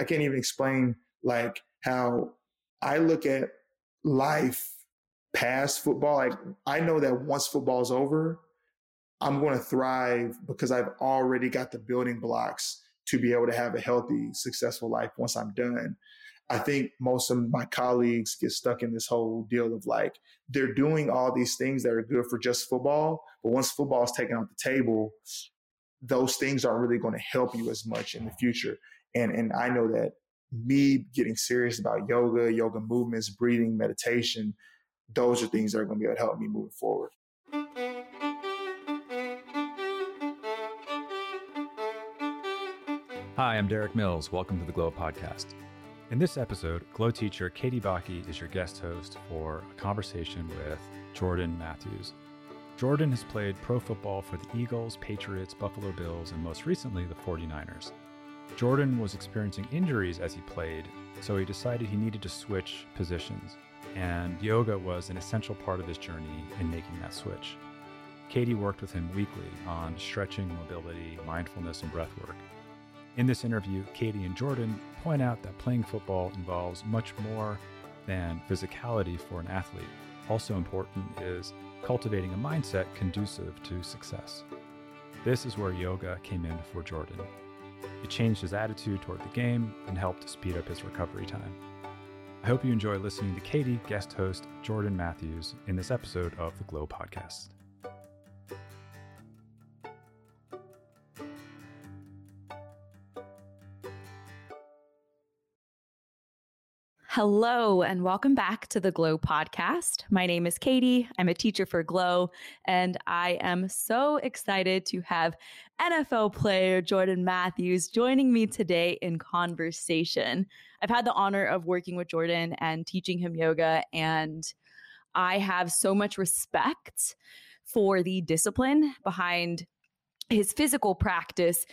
I can't even explain like how I look at life past football. Like I know that once football is over, I'm going to thrive because I've already got the building blocks to be able to have a healthy, successful life once I'm done. I think most of my colleagues get stuck in this whole deal of like they're doing all these things that are good for just football, but once football is taken off the table, those things aren't really going to help you as much in the future. And and I know that me getting serious about yoga, yoga movements, breathing, meditation, those are things that are going to be able to help me moving forward. Hi, I'm Derek Mills. Welcome to the Glo Podcast. In this episode, Glo teacher Katie Baki is your guest host for a conversation with Jordan Matthews. Jordan has played pro football for the Eagles, Patriots, Buffalo Bills, and most recently the 49ers. Jordan was experiencing injuries as he played, so he decided he needed to switch positions, and yoga was an essential part of his journey in making that switch. Katie worked with him weekly on stretching, mobility, mindfulness, and breath work. In this interview, Katie and Jordan point out that playing football involves much more than physicality for an athlete. Also important is cultivating a mindset conducive to success. This is where yoga came in for Jordan. It changed his attitude toward the game and helped speed up his recovery time. I hope you enjoy listening to Katie, guest host Jordan Matthews, in this episode of the Glo Podcast. Hello, and welcome back to the Glo podcast. My name is Katie. I'm a teacher for Glo, and I am so excited to have NFL player Jordan Matthews joining me today in conversation. I've had the honor of working with Jordan and teaching him yoga, and I have so much respect for the discipline behind his physical practice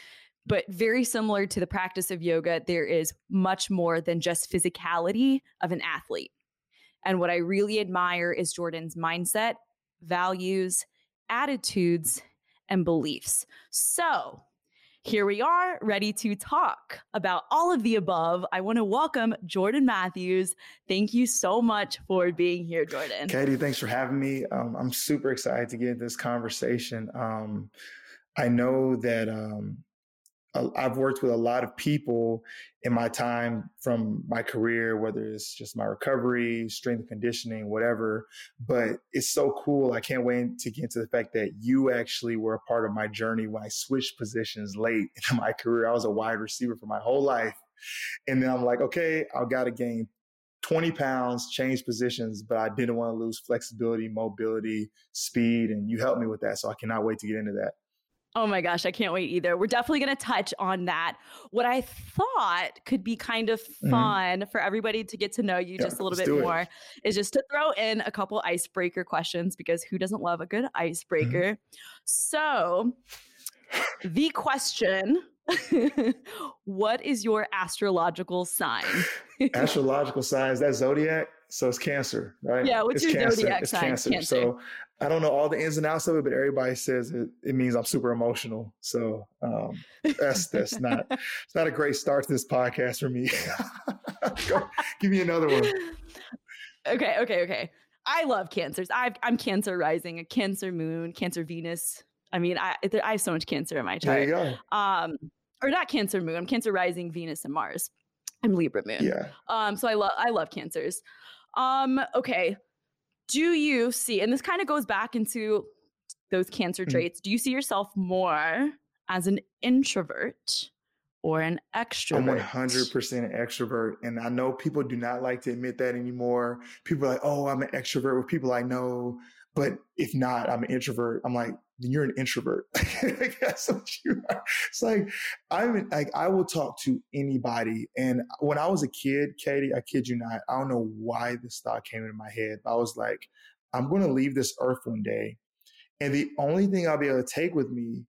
but very similar to the practice of yoga, there is much more than just physicality of an athlete. And what I really admire is Jordan's mindset, values, attitudes, and beliefs. So, here we are, ready to talk about all of the above. I want to welcome Jordan Matthews. Thank you so much for being here, Jordan. Katie, thanks for having me. Um, I'm super excited to get this conversation. Um, I know that um, I've worked with a lot of people in my time from my career, whether it's just my recovery, strength conditioning, whatever. But it's so cool. I can't wait to get into the fact that you actually were a part of my journey when I switched positions late in my career. I was a wide receiver for my whole life. And then I'm like, okay, I've got to gain 20 pounds, change positions, but I didn't want to lose flexibility, mobility, speed. And you helped me with that. So I cannot wait to get into that. Oh my gosh, I can't wait either. We're definitely going to touch on that. What I thought could be kind of mm-hmm. fun mm-hmm. for everybody to get to know you yeah, just a little bit more it. is just to throw in a couple icebreaker questions because who doesn't love a good mm-hmm. icebreaker? Mm-hmm. So, the question what is your astrological sign? astrological signs, that zodiac. So it's cancer, right? Yeah, what's it's your cancer. zodiac it's sign? Cancer. cancer. So I don't know all the ins and outs of it, but everybody says it, it means I'm super emotional. So um, that's that's not it's not a great start to this podcast for me. Go, give me another one. Okay, okay, okay. I love cancers. i am Cancer rising, a Cancer moon, Cancer Venus. I mean, I I have so much Cancer in my chart. There you go. Um, or not Cancer moon. I'm Cancer rising, Venus, and Mars. I'm Libra moon. Yeah. Um. So I love I love Cancers. Um. Okay do you see, and this kind of goes back into those cancer mm-hmm. traits, do you see yourself more as an introvert or an extrovert? I'm 100% an extrovert. And I know people do not like to admit that anymore. People are like, oh, I'm an extrovert with people I know. But if not, I'm an introvert. I'm like, then you're an introvert. That's what you are. It's like I'm like I will talk to anybody. And when I was a kid, Katie, I kid you not, I don't know why this thought came into my head. I was like, I'm going to leave this earth one day, and the only thing I'll be able to take with me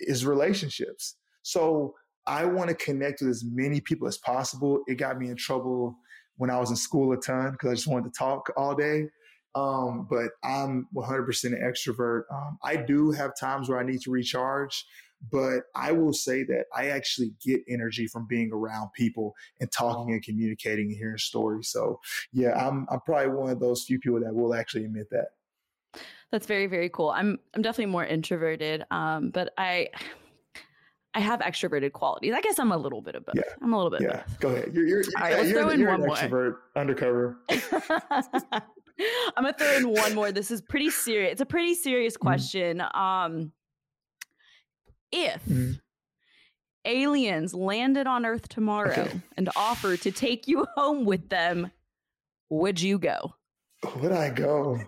is relationships. So I want to connect with as many people as possible. It got me in trouble when I was in school a ton because I just wanted to talk all day. Um, but I'm 100% an extrovert. Um, I do have times where I need to recharge, But I will say that I actually get energy from being around people and talking and communicating and hearing stories. So yeah, I'm I'm probably one of those few people that will actually admit that. That's very very cool. I'm I'm definitely more introverted, um, but I. I have extroverted qualities. I guess I'm a little bit of both. Yeah. I'm a little bit. Yeah, go ahead. You're, you're, All right, let's you're, throw in you're one an more. extrovert undercover. I'm gonna throw in one more. This is pretty serious. It's a pretty serious Mm-hmm. question. Um, if Mhm. aliens landed on Earth tomorrow Okay. and offered to take you home with them, would you go? Would I go?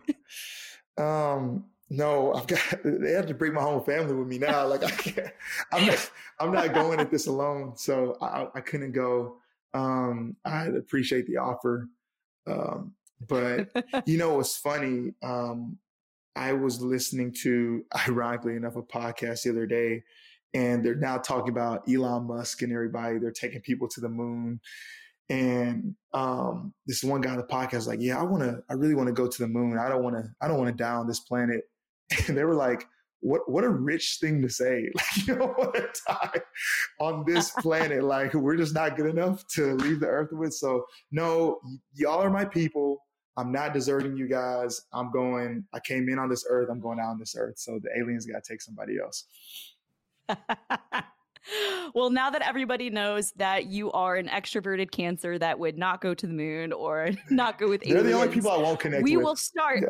um, no, I've got. They have to bring my whole family with me now. Like I can't. I'm not. I'm not going at this alone. So I, I couldn't go. Um, I appreciate the offer, um, but you know what's funny? Um, I was listening to, ironically enough, a podcast the other day, and they're now talking about Elon Musk and everybody. They're taking people to the moon. And um, this one guy on the podcast was like, "Yeah, I want to. I really want to go to the moon. I don't want to. I don't want to die on this planet." And they were like, "What? What a rich thing to say! Like you don't want to die on this planet. Like we're just not good enough to leave the Earth with." So no, y- y'all are my people. I'm not deserting you guys. I'm going. I came in on this Earth. I'm going out on this Earth. So the aliens got to take somebody else. well, now that everybody knows that you are an extroverted cancer that would not go to the moon or not go with aliens, They're the only people I won't connect we with. will start.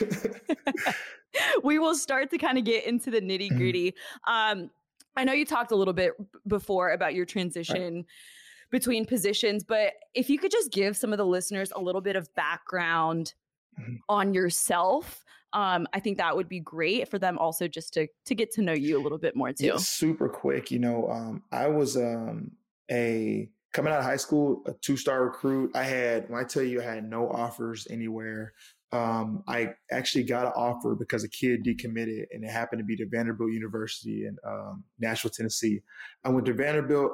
Yeah. we will start to kind of get into the nitty gritty. Um, I know you talked a little bit before about your transition between positions, but if you could just give some of the listeners a little bit of background Mhm. on yourself, um, I think that would be great for them also just to to get to know you a little bit more too. Yeah, super quick. You know, um, I was um, a coming out of high school, a two star recruit. I had when I tell you I had no offers anywhere. Um, I actually got an offer because a kid decommitted, and it happened to be to Vanderbilt University in um, Nashville, Tennessee. I went to Vanderbilt,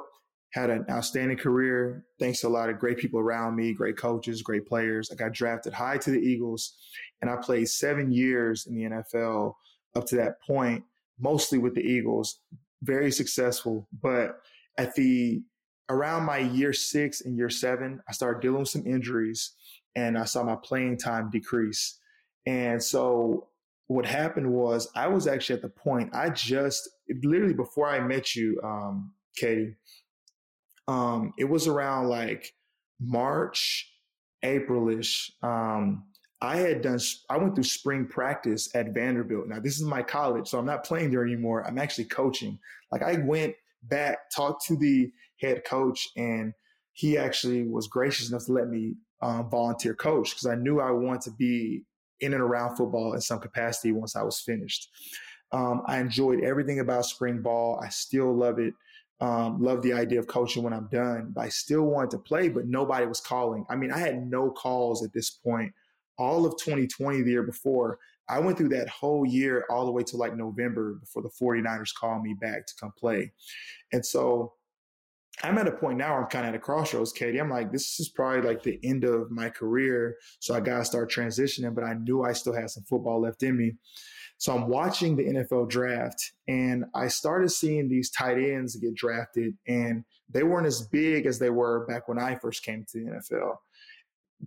had an outstanding career thanks to a lot of great people around me, great coaches, great players. I got drafted high to the Eagles, and I played seven years in the NFL up to that point, mostly with the Eagles. Very successful, but at the around my year six and year seven, I started dealing with some injuries, and I saw my playing time decrease. And so what happened was I was actually at the point I just literally before I met you, um, Katie, um, it was around like March, Aprilish. Um, I had done, I went through spring practice at Vanderbilt. Now, this is my college, so I'm not playing there anymore. I'm actually coaching. Like, I went back, talked to the head coach, and he actually was gracious enough to let me um, volunteer coach because I knew I wanted to be in and around football in some capacity once I was finished. Um, I enjoyed everything about spring ball. I still love it. Um, love the idea of coaching when I'm done, but I still wanted to play, but nobody was calling. I mean, I had no calls at this point. All of 2020, the year before, I went through that whole year all the way to like November before the 49ers called me back to come play. And so I'm at a point now where I'm kind of at a crossroads, Katie. I'm like, this is probably like the end of my career. So I got to start transitioning, but I knew I still had some football left in me. So I'm watching the NFL draft and I started seeing these tight ends get drafted and they weren't as big as they were back when I first came to the NFL.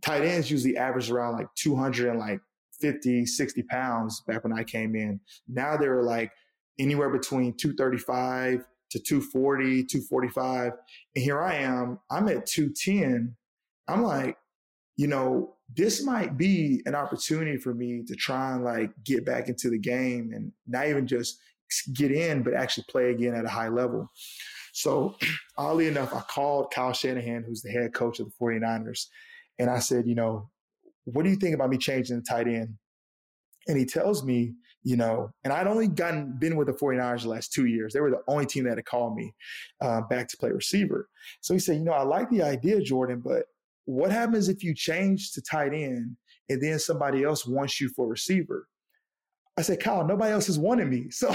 Tight ends usually average around like 200 and like 50, 60 pounds back when I came in. Now they're like anywhere between 235 to 240, 245. And here I am, I'm at 210. I'm like, you know, this might be an opportunity for me to try and like get back into the game and not even just get in, but actually play again at a high level. So, oddly enough, I called Kyle Shanahan, who's the head coach of the 49ers, and I said, you know, what do you think about me changing the tight end? And he tells me, you know, and I'd only gotten been with the 49ers the last two years. They were the only team that had called me uh, back to play receiver. So he said, you know, I like the idea, Jordan, but what happens if you change to tight end and then somebody else wants you for receiver? I said, Kyle, nobody else has wanted me. So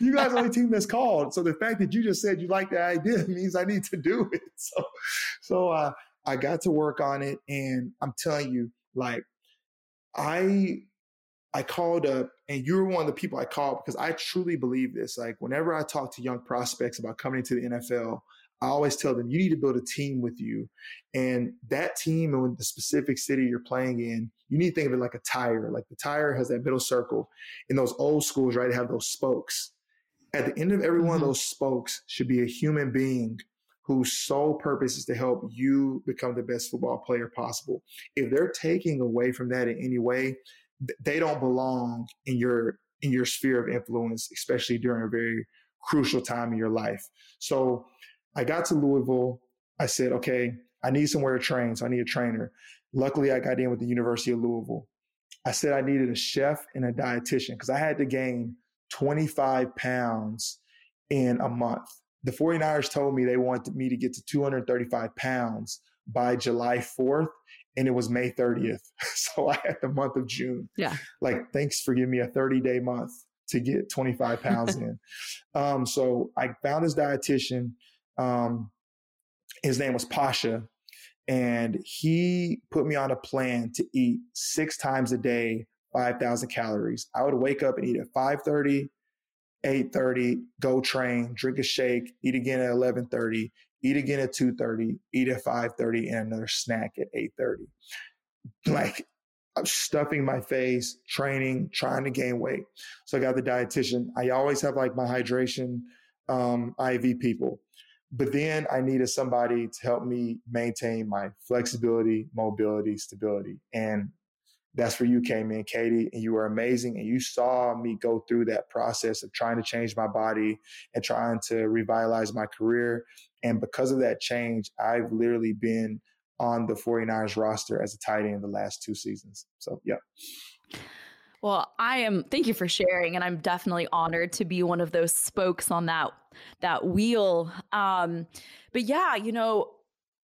you, guys are the only team that's called. So the fact that you just said you like the idea means I need to do it. So, so uh, I got to work on it. And I'm telling you, like, I I called up, and you were one of the people I called because I truly believe this. Like, whenever I talk to young prospects about coming into the NFL, I always tell them you need to build a team with you. And that team and the specific city you're playing in, you need to think of it like a tire. Like the tire has that middle circle. In those old schools, right, have those spokes. At the end of every one of mm-hmm. those spokes should be a human being whose sole purpose is to help you become the best football player possible. If they're taking away from that in any way, they don't belong in your in your sphere of influence, especially during a very crucial time in your life. So I got to Louisville. I said, okay, I need somewhere to train. So I need a trainer. Luckily, I got in with the University of Louisville. I said I needed a chef and a dietitian because I had to gain 25 pounds in a month. The 49ers told me they wanted me to get to 235 pounds by July 4th, and it was May 30th. So I had the month of June. Yeah. Like, thanks for giving me a 30 day month to get 25 pounds in. Um, so I found this dietitian. Um, his name was Pasha, and he put me on a plan to eat six times a day, 5,000 calories. I would wake up and eat at 5:30, 8:30, go train, drink a shake, eat again at 11:30, eat again at 2.30 eat at 5.30 and another snack at 8.30 like i'm stuffing my face training trying to gain weight. So i got the dietitian. I always have like my hydration um, iv people but then i needed somebody to help me maintain my flexibility mobility stability and that's where you came in, Katie, and you were amazing. And you saw me go through that process of trying to change my body and trying to revitalize my career. And because of that change, I've literally been on the 49ers roster as a tight end the last two seasons. So, yeah. Well, I am thank you for sharing and I'm definitely honored to be one of those spokes on that that wheel. Um but yeah, you know,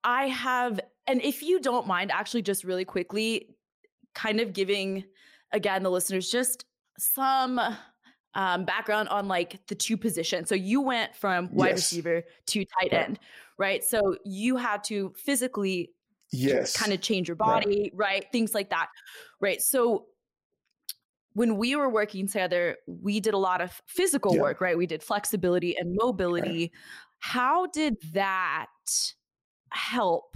I have and if you don't mind actually just really quickly kind of giving again the listeners just some um, background on like the two positions. So you went from wide yes. receiver to tight end, right? So you had to physically yes kind of change your body, right. right? Things like that. Right. So when we were working together, we did a lot of physical yeah. work, right? We did flexibility and mobility. How did that help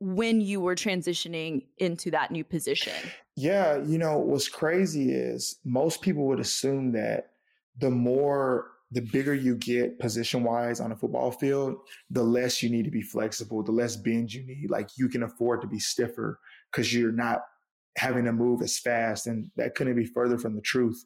when you were transitioning into that new position? Yeah, you know, what's crazy is most people would assume that the more the bigger you get position wise on a football field, the less you need to be flexible, the less bend you need. Like you can afford to be stiffer because you're not having to move as fast. And that couldn't be further from the truth.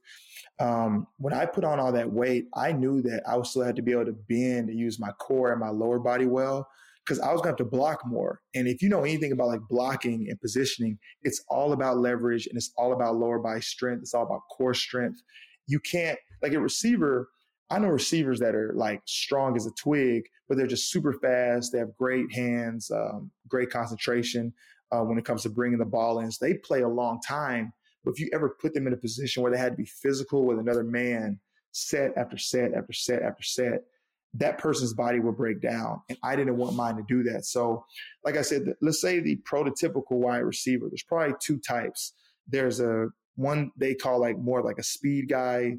Um, when I put on all that weight, I knew that I still had to be able to bend and use my core and my lower body well because I was going to have to block more. And if you know anything about like blocking and positioning, it's all about leverage and it's all about lower body strength. It's all about core strength. You can't, like a receiver, I know receivers that are like strong as a twig, but they're just super fast. They have great hands, um, great concentration uh, when it comes to bringing the ball in. So they play a long time. But if you ever put them in a position where they had to be physical with another man, set after set after set after set, that person's body will break down. And I didn't want mine to do that. So, like I said, let's say the prototypical wide receiver, there's probably two types. There's a one they call like more like a speed guy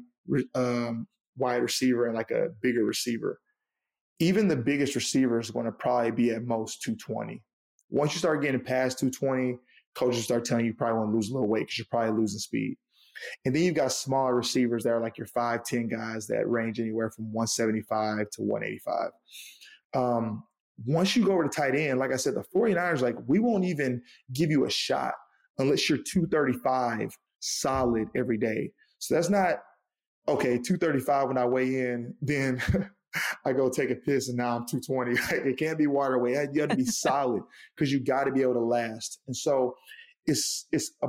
um, wide receiver and like a bigger receiver. Even the biggest receiver is going to probably be at most 220. Once you start getting past 220, coaches start telling you, you probably want to lose a little weight because you're probably losing speed. And then you've got smaller receivers that are like your 5'10 guys that range anywhere from 175 to 185. Um, once you go over to tight end, like I said, the 49ers, like, we won't even give you a shot unless you're 235 solid every day. So that's not, okay, 235 when I weigh in, then I go take a piss and now I'm 220. Like, it can't be water weight. You have to be solid because you got to be able to last. And so it's, it's a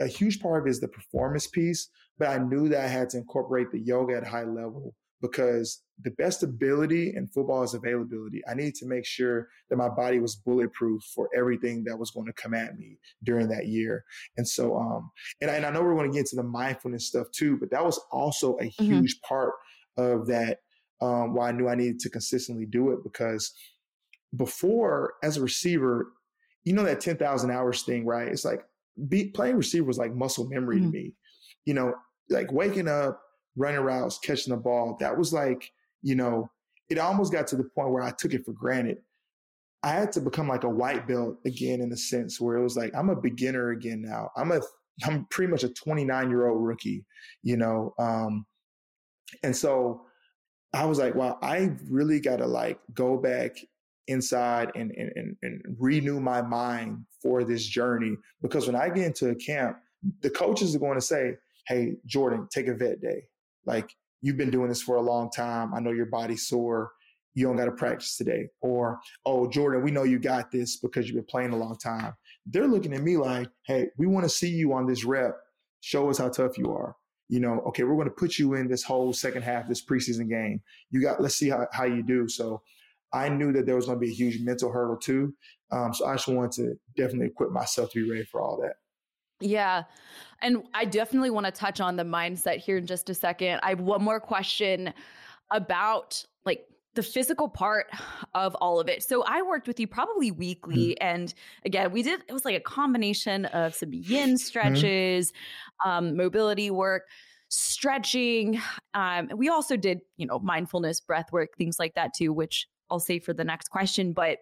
a huge part of it is the performance piece, but I knew that I had to incorporate the yoga at high level because the best ability in football is availability. I needed to make sure that my body was bulletproof for everything that was going to come at me during that year. And so, um, and, and I know we're going to get into the mindfulness stuff too, but that was also a mm-hmm. huge part of that. Um, why I knew I needed to consistently do it because before, as a receiver, you know that 10,000 hours thing, right? It's like be, playing receiver was like muscle memory mm-hmm. to me. You know, like waking up, running routes, catching the ball. That was like, you know, it almost got to the point where I took it for granted. I had to become like a white belt again in a sense where it was like I'm a beginner again now. I'm a I'm pretty much a 29 year old rookie, you know. Um, and so I was like, wow, I really got to like go back inside and, and, and, and renew my mind for this journey. Because when I get into a camp, the coaches are going to say, Hey, Jordan, take a vet day. Like you've been doing this for a long time. I know your body's sore. You don't got to practice today. Or, oh, Jordan, we know you got this because you've been playing a long time. They're looking at me like, hey, we want to see you on this rep. Show us how tough you are. You know, okay, we're going to put you in this whole second half, this preseason game. You got, let's see how, how you do. So I knew that there was going to be a huge mental hurdle too. Um, so I just wanted to definitely equip myself to be ready for all that. Yeah. And I definitely want to touch on the mindset here in just a second. I have one more question about like the physical part of all of it. So I worked with you probably weekly. Mm-hmm. And again, we did, it was like a combination of some yin mm-hmm. stretches, mm-hmm. um, mobility work, stretching. Um, we also did, you know, mindfulness, breath work, things like that too, which I'll say for the next question. But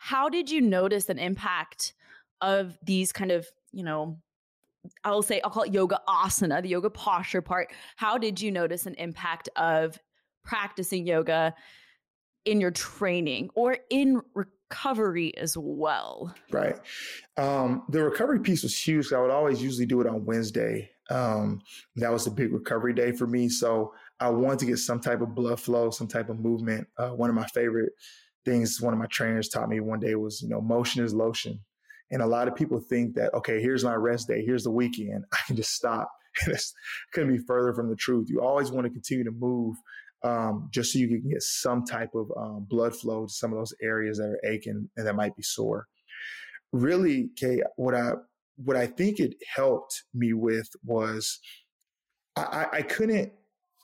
how did you notice an impact of these kind of, you know, I'll say, I'll call it yoga asana, the yoga posture part. How did you notice an impact of practicing yoga in your training or in recovery as well? Right. Um, the recovery piece was huge. I would always usually do it on Wednesday. Um, that was a big recovery day for me. So I wanted to get some type of blood flow, some type of movement. Uh, one of my favorite things one of my trainers taught me one day was, you know, motion is lotion. And a lot of people think that, okay, here's my rest day, here's the weekend, I can just stop. And it's couldn't be further from the truth. You always want to continue to move um, just so you can get some type of um, blood flow to some of those areas that are aching and that might be sore. Really, Kay, what I what I think it helped me with was I, I couldn't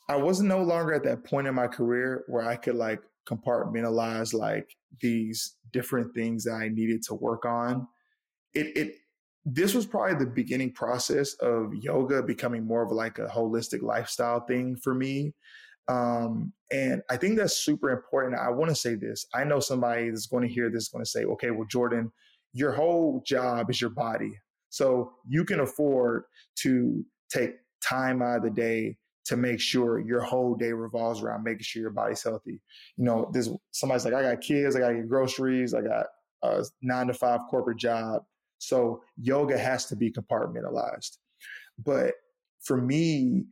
I wasn't no longer at that point in my career where I could like compartmentalize like these different things that I needed to work on. It it this was probably the beginning process of yoga becoming more of like a holistic lifestyle thing for me. Um, and I think that's super important. I want to say this. I know somebody that's going to hear this going to say, okay, well, Jordan, your whole job is your body. So you can afford to take time out of the day to make sure your whole day revolves around making sure your body's healthy. You know, there's somebody's like, I got kids, I got to get groceries, I got a nine to five corporate job. So yoga has to be compartmentalized. But for me,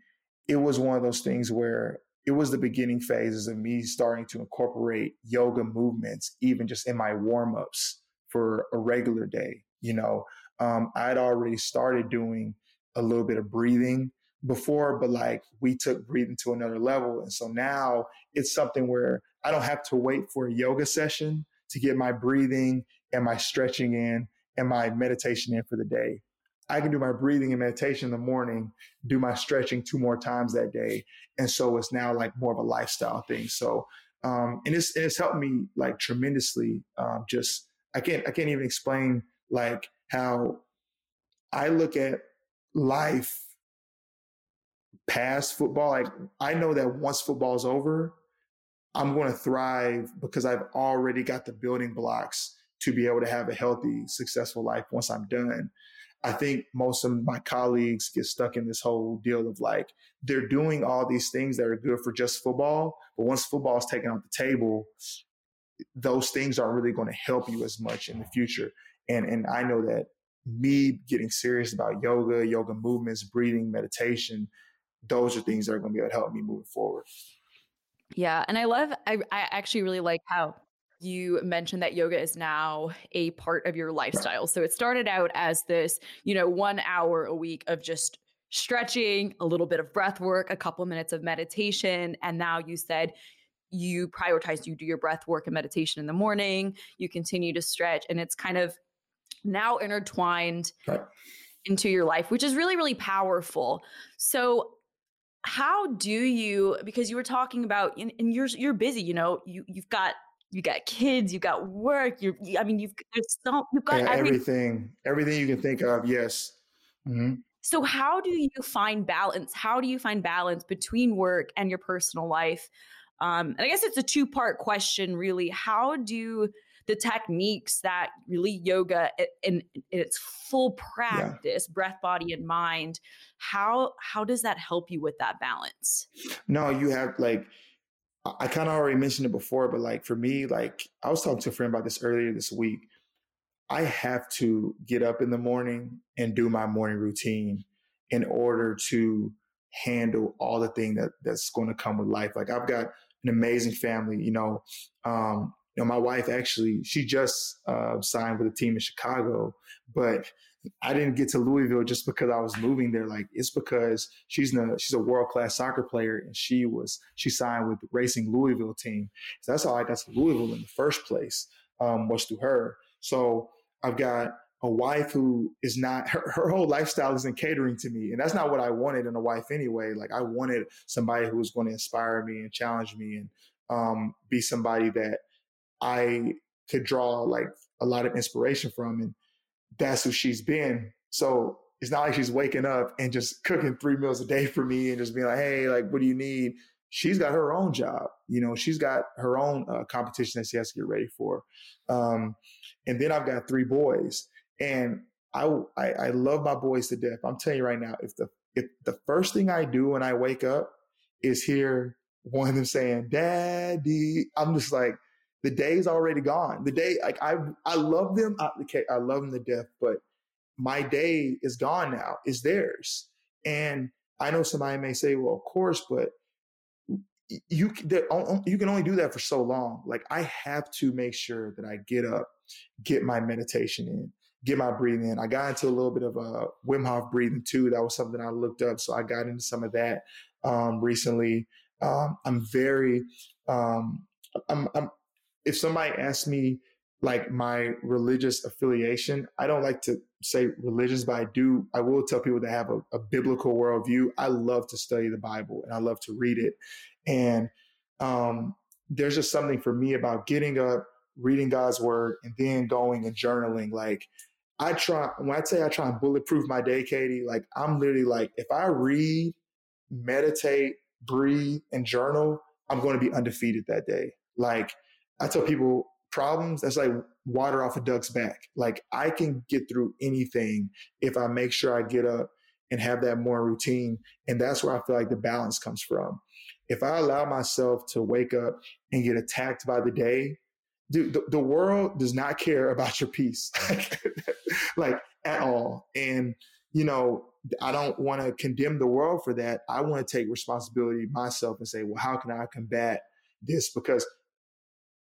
it was one of those things where it was the beginning phases of me starting to incorporate yoga movements, even just in my warm ups for a regular day. You know, um, I'd already started doing a little bit of breathing before, but like we took breathing to another level. And so now it's something where I don't have to wait for a yoga session to get my breathing and my stretching in and my meditation in for the day. I can do my breathing and meditation in the morning, do my stretching two more times that day. And so it's now like more of a lifestyle thing. So, um, and it's, it's helped me like tremendously. Um, just, I can't, I can't even explain like how I look at life past football. Like I know that once football's over, I'm going to thrive because I've already got the building blocks to be able to have a healthy, successful life once I'm done. I think most of my colleagues get stuck in this whole deal of like they're doing all these things that are good for just football, but once football is taken off the table, those things aren't really going to help you as much in the future. And and I know that me getting serious about yoga, yoga movements, breathing, meditation, those are things that are going to be able to help me moving forward. Yeah, and I love I I actually really like how you mentioned that yoga is now a part of your lifestyle. So it started out as this, you know, one hour a week of just stretching, a little bit of breath work, a couple minutes of meditation. And now you said you prioritize, you do your breath work and meditation in the morning, you continue to stretch, and it's kind of now intertwined right. into your life, which is really, really powerful. So how do you because you were talking about and you're you're busy you know you you've got you got kids, you got work, you I mean you've there's so you've got every, everything, everything you can think of. Yes. Mm-hmm. So how do you find balance? How do you find balance between work and your personal life? Um, and I guess it's a two part question, really. How do the techniques that really yoga in, in its full practice, yeah. breath, body, and mind, how how does that help you with that balance? No, you have like I kind of already mentioned it before, but like for me, like I was talking to a friend about this earlier this week. I have to get up in the morning and do my morning routine in order to handle all the thing that that's going to come with life. Like I've got an amazing family, you know. Um, you know, my wife actually, she just uh, signed with a team in Chicago, but I didn't get to Louisville just because I was moving there. Like it's because she's a she's a world class soccer player, and she was she signed with the Racing Louisville team. So that's how I got to Louisville in the first place um, was through her. So I've got a wife who is not her, her whole lifestyle isn't catering to me, and that's not what I wanted in a wife anyway. Like I wanted somebody who was going to inspire me and challenge me and um, be somebody that I could draw like a lot of inspiration from and that's who she's been. So it's not like she's waking up and just cooking three meals a day for me and just being like, hey, like, what do you need? She's got her own job. You know, she's got her own uh, competition that she has to get ready for. Um, and then I've got three boys, and I, I I love my boys to death. I'm telling you right now, if the if the first thing I do when I wake up is hear one of them saying "Daddy," I'm just like, the day's already gone. The day, like I, I love them. I, okay, I love them to death, but my day is gone now. It's theirs. And I know somebody may say, well, of course, but you you can only do that for so long. Like I have to make sure that I get up, get my meditation in, get my breathing in. I got into a little bit of a Wim Hof breathing too. That was something I looked up, so I got into some of that um, recently. Um, I'm very um, I'm, I'm if somebody asks me like my religious affiliation, I don't like to say religions, but I do, I will tell people that have a, a biblical worldview. I love to study the Bible and I love to read it. And um, there's just something for me about getting up, reading God's word, and then going and journaling. Like I try, when I say I try and bulletproof my day, Katie, like I'm literally like, if I read, meditate, breathe, and journal, I'm going to be undefeated that day. Like I tell people problems, that's like water off a duck's back. Like I can get through anything if I make sure I get up and have that more routine. And that's where I feel like the balance comes from. If I allow myself to wake up and get attacked by the day, dude, the, the world does not care about your peace, like at all. And, you know, I don't want to condemn the world for that. I want to take responsibility myself and say, well, how can I combat this? Because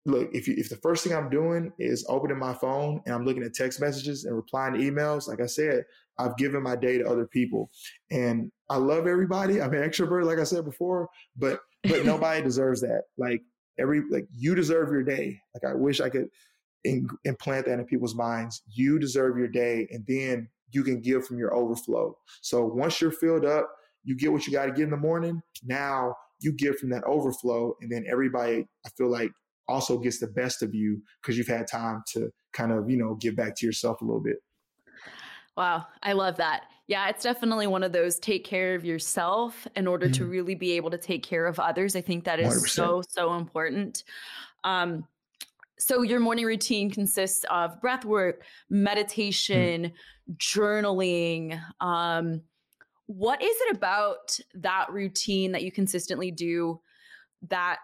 look, if you, if the first thing I'm doing is opening my phone and I'm looking at text messages and replying to emails, like I said, I've given my day to other people, and I love everybody. I'm an extrovert, like I said before, but but nobody deserves that. Like every like you deserve your day. Like I wish I could in, implant that in people's minds. You deserve your day, and then you can give from your overflow. So once you're filled up, you get what you got to get in the morning. Now you give from that overflow, and then everybody, I feel like also gets the best of you because you've had time to kind of, you know, give back to yourself a little bit. Wow, I love that. Yeah, it's definitely one of those take care of yourself in order mm-hmm. to really be able to take care of others. I think that is 100%. so, so important. Um, so your morning routine consists of breath work, meditation, mm-hmm. journaling. Um, what is it about that routine that you consistently do that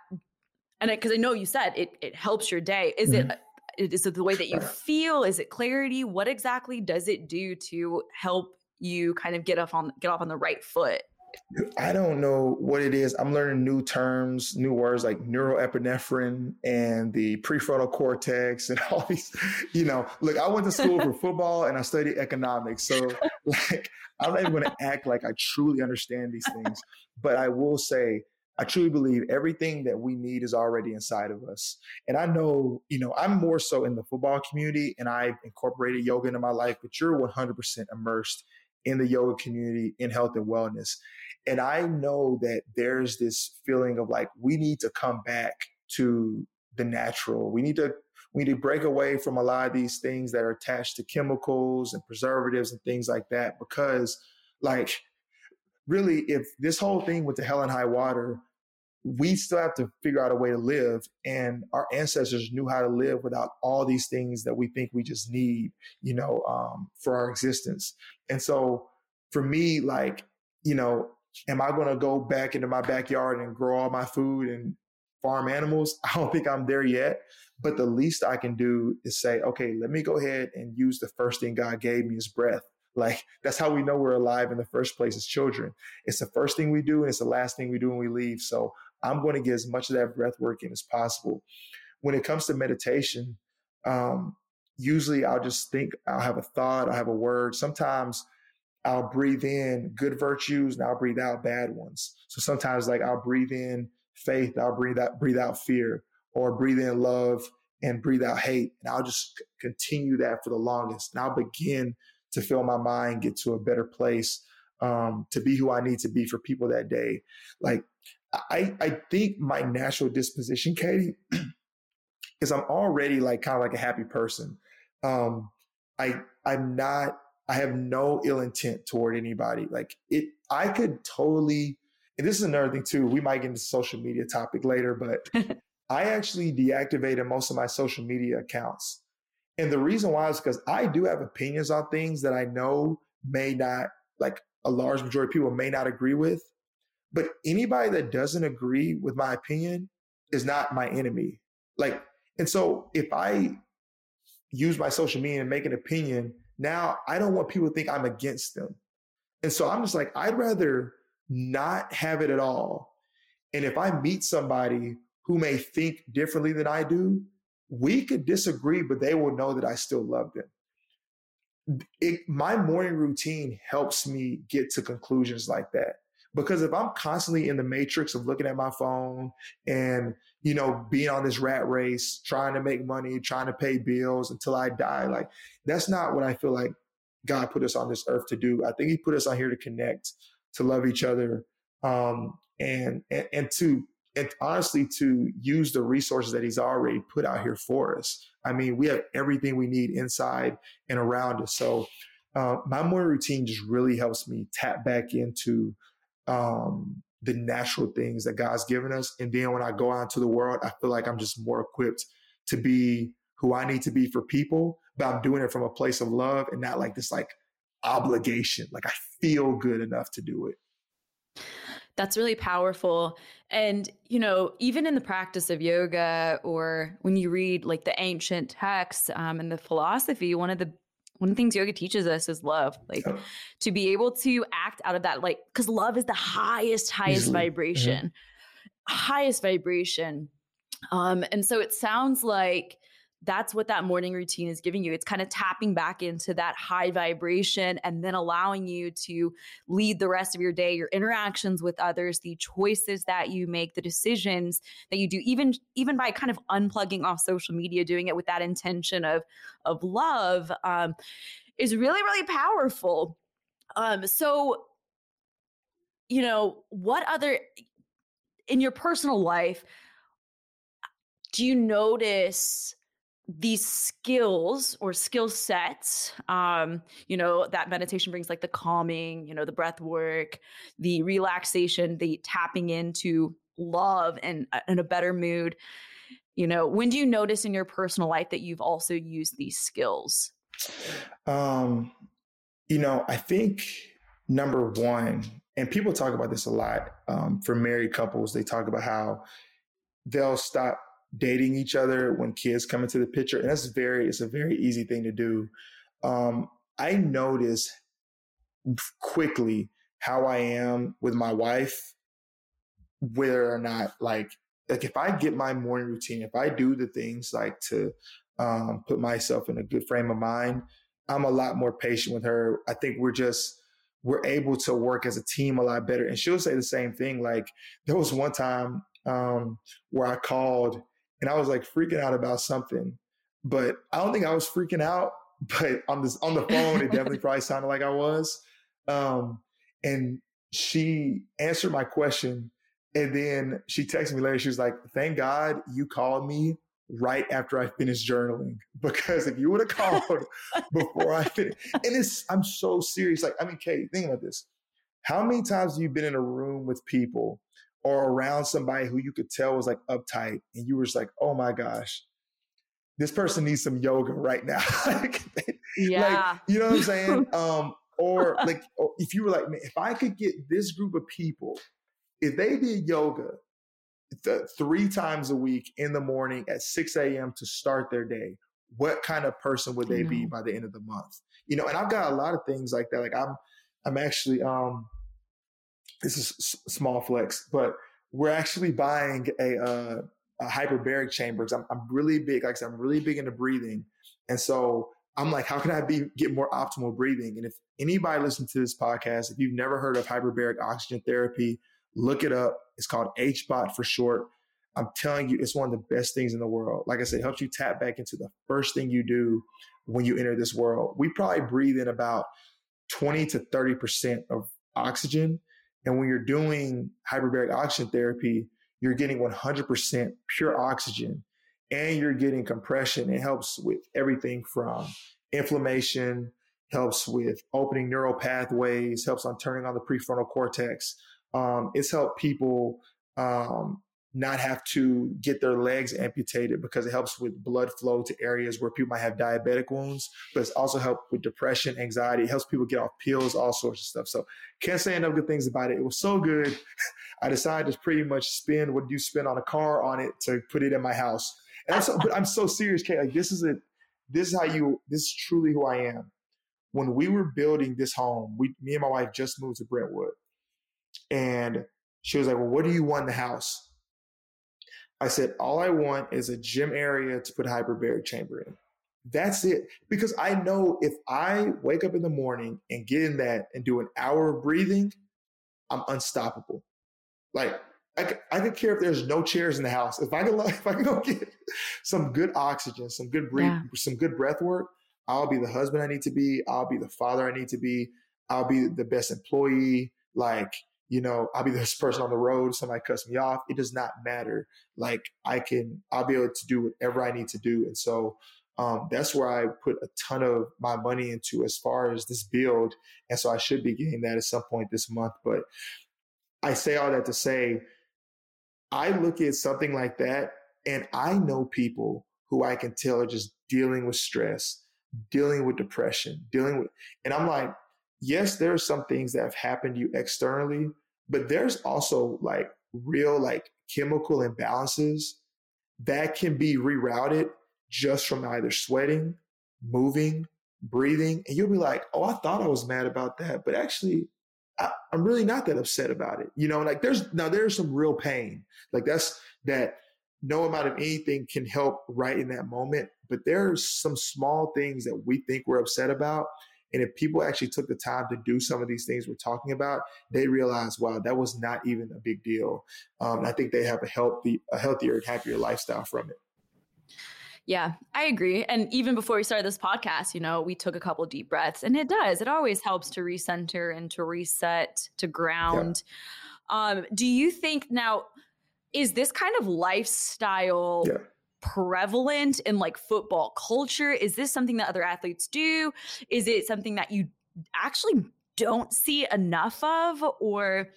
and because I, I, know you said it it helps your day is mm-hmm. it is it the way that you feel is it clarity what exactly does it do to help you kind of get off on get off on the right foot I don't know what it is. I'm learning new terms, new words like neuroepinephrine and the prefrontal cortex and all these, you know, look, I went to school for football and I studied economics. So like I'm not even going to act like I truly understand these things, but I will say I truly believe everything that we need is already inside of us. And I know, you know, I'm more so in the football community and I've incorporated yoga into my life, but you're 100% immersed in the yoga community in health and wellness. And I know that there's this feeling of like, we need to come back to the natural. We need to we need to break away from a lot of these things that are attached to chemicals and preservatives and things like that because like really if this whole thing with the hell and high water we still have to figure out a way to live and our ancestors knew how to live without all these things that we think we just need you know um, for our existence and so for me like you know am i going to go back into my backyard and grow all my food and farm animals i don't think i'm there yet but the least i can do is say okay let me go ahead and use the first thing god gave me is breath like that's how we know we're alive in the first place as children. It's the first thing we do and it's the last thing we do when we leave. So I'm going to get as much of that breath work in as possible. When it comes to meditation, um, usually I'll just think, I'll have a thought, I'll have a word. Sometimes I'll breathe in good virtues and I'll breathe out bad ones. So sometimes like I'll breathe in faith, I'll breathe out, breathe out fear, or breathe in love and breathe out hate. And I'll just continue that for the longest. And I'll begin to feel my mind get to a better place, um, to be who I need to be for people that day. Like I, I think my natural disposition, Katie, is I'm already like kind of like a happy person. Um, I, I'm not, I have no ill intent toward anybody. Like it, I could totally, and this is another thing too, we might get into social media topic later, but I actually deactivated most of my social media accounts. And the reason why is because I do have opinions on things that I know may not, like a large majority of people may not agree with. But anybody that doesn't agree with my opinion is not my enemy. Like, and so if I use my social media and make an opinion, now I don't want people to think I'm against them. And so I'm just like, I'd rather not have it at all. And if I meet somebody who may think differently than I do, we could disagree, but they will know that I still love them. It, my morning routine helps me get to conclusions like that. Because if I'm constantly in the matrix of looking at my phone and, you know, being on this rat race, trying to make money, trying to pay bills until I die, like that's not what I feel like God put us on this earth to do. I think he put us on here to connect, to love each other, um, and, and, and to, and honestly, to use the resources that he's already put out here for us. I mean, we have everything we need inside and around us. So, uh, my morning routine just really helps me tap back into um, the natural things that God's given us. And then when I go out into the world, I feel like I'm just more equipped to be who I need to be for people, but I'm doing it from a place of love and not like this like obligation. Like I feel good enough to do it. That's really powerful. And, you know, even in the practice of yoga or when you read like the ancient texts um, and the philosophy, one of the one of the things yoga teaches us is love like oh. to be able to act out of that like because love is the highest highest. Mm-hmm. vibration mm-hmm. highest vibration um and so it sounds like that's what that morning routine is giving you. It's kind of tapping back into that high vibration and then allowing you to lead the rest of your day, your interactions with others, the choices that you make, the decisions that you do, even even by kind of unplugging off social media, doing it with that intention of of love, um, is really really powerful. Um, so, you know, what other in your personal life do you notice? These skills or skill sets um you know that meditation brings like the calming you know the breath work the relaxation the tapping into love and uh, in a better mood. You know when do you notice in your personal life that you've also used these skills? Um you know i think number one and people talk about this a lot um, for married couples they talk about how they'll stop dating each other when kids come into the picture. And that's very, it's a very easy thing to do. Um, I notice quickly how I am with my wife, whether or not like, like if I get my morning routine, if I do the things like to um, put myself in a good frame of mind, I'm a lot more patient with her. I think we're just, we're able to work as a team a lot better. And she'll say the same thing. Like there was one time um, where I called and I was like freaking out about something. But I don't think I was freaking out, but on this on the phone, it definitely probably sounded like I was. Um, and she answered my question. And then she texted me later. She was like, thank God you called me right after I finished journaling because if you would have called before I finished, and it's I'm so serious. Like I mean, Kate, think about this. How many times have you been in a room with people or around somebody who you could tell was like uptight, and you were just like, oh my gosh, this person needs some yoga right now. like, yeah. Like, you know what I'm saying? um, or like, or if you were like, man, if I could get this group of people, if they did yoga th- three times a week in the morning at 6 a.m. to start their day, what kind of person would they be by the end of the month? You know, and I've got a lot of things like that. Like I'm, I'm actually, um, this is small flex, but we're actually buying a, uh, a hyperbaric chamber because I'm, I'm really big. Like I said, I'm really big into breathing. And so I'm like, how can I be get more optimal breathing? And if anybody listens to this podcast, if you've never heard of hyperbaric oxygen therapy, look it up. It's called HBOT for short. I'm telling you, it's one of the best things in the world. Like I said, helps you tap back into the first thing you do when you enter this world. We probably breathe in about 20 to 30% of oxygen. And when you're doing hyperbaric oxygen therapy, you're getting 100% pure oxygen and you're getting compression. It helps with everything from inflammation, helps with opening neural pathways, helps on turning on the prefrontal cortex. Um, it's helped people um, not have to get their legs amputated because it helps with blood flow to areas where people might have diabetic wounds, but it's also helped with depression, anxiety. It helps people get off pills, all sorts of stuff. So can't say enough good things about it. It was so good. I decided to pretty much spend what you spend on a car on it to put it in my house. And I'm so, but I'm so serious, Kate. Like this is a, this is how you, this is truly who I am. When we were building this home, we, me and my wife just moved to Brentwood, and she was like, "Well, what do you want in the house?" I said, "All I want is a gym area to put a hyperbaric chamber in." That's it. Because I know if I wake up in the morning and get in that and do an hour of breathing, I'm unstoppable. Like I, I could care if there's no chairs in the house. If I can, if I can go get some good oxygen, some good breathe, yeah. some good breath work, I'll be the husband I need to be. I'll be the father I need to be. I'll be the best employee. Like, you know, I'll be this person on the road. Somebody cuts me off. It does not matter. Like I can, I'll be able to do whatever I need to do. And so, um, that's where I put a ton of my money into as far as this build. And so I should be getting that at some point this month. But I say all that to say, I look at something like that and I know people who I can tell are just dealing with stress, dealing with depression, dealing with, and I'm like, yes, there are some things that have happened to you externally, but there's also like real like chemical imbalances that can be rerouted just from either sweating, moving, breathing. And you'll be like, oh, I thought I was mad about that, but actually I, am really not that upset about it. You know, like there's now there's some real pain. Like that's that no amount of anything can help right in that moment. But there's some small things that we think we're upset about. And if people actually took the time to do some of these things we're talking about, they realize, wow, that was not even a big deal. Um, I think they have a healthy, a healthier, and happier lifestyle from it. Yeah, I agree. And even before we started this podcast, you know, we took a couple deep breaths and it does. It always helps to recenter and to reset, to ground. Yeah. Um, do you think now is this kind of lifestyle yeah. Prevalent in like football culture? Is this something that other athletes do? Is it something that you actually don't see enough of or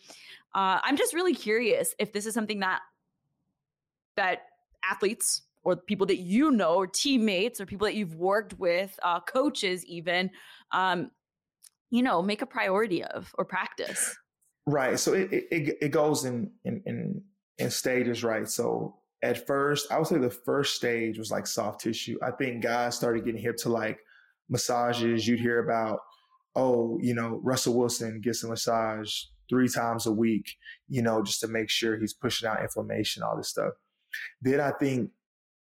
uh, I'm just really curious if this is something that that athletes or people that you know or teammates or people that you've worked with uh, coaches even um, you know make a priority of or practice right so it, it, it goes in, in in in stages right so at first i would say the first stage was like soft tissue i think guys started getting hip to like massages you'd hear about oh you know russell wilson gets a massage three times a week you know just to make sure he's pushing out inflammation all this stuff then i think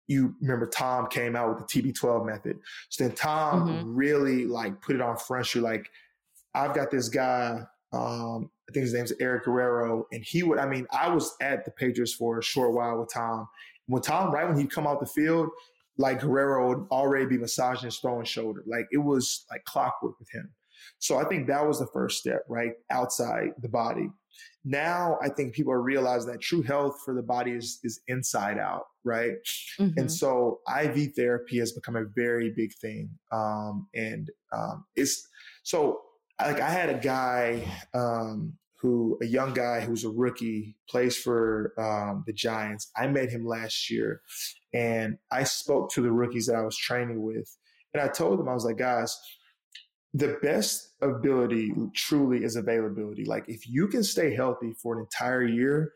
you remember Tom came out with the TB12 method. So then Tom mm-hmm. really like put it on front street. Like, I've got this guy, um, I think his name's Eric Guerrero, and he would, I mean, I was at the Patriots for a short while with Tom. When Tom, right when he'd come out the field, like Guerrero would already be massaging his throwing shoulder. Like it was like clockwork with him. So I think that was the first step, right? Outside the body. Now I think people are realizing that true health for the body is, is inside out, right? Mm-hmm. And so IV therapy has become a very big thing. Um, and um, it's so like I had a guy um, who, a young guy who's a rookie, plays for um, the Giants. I met him last year and I spoke to the rookies that I was training with. And I told them, I was like, guys, the best ability truly is availability. Like if you can stay healthy for an entire year,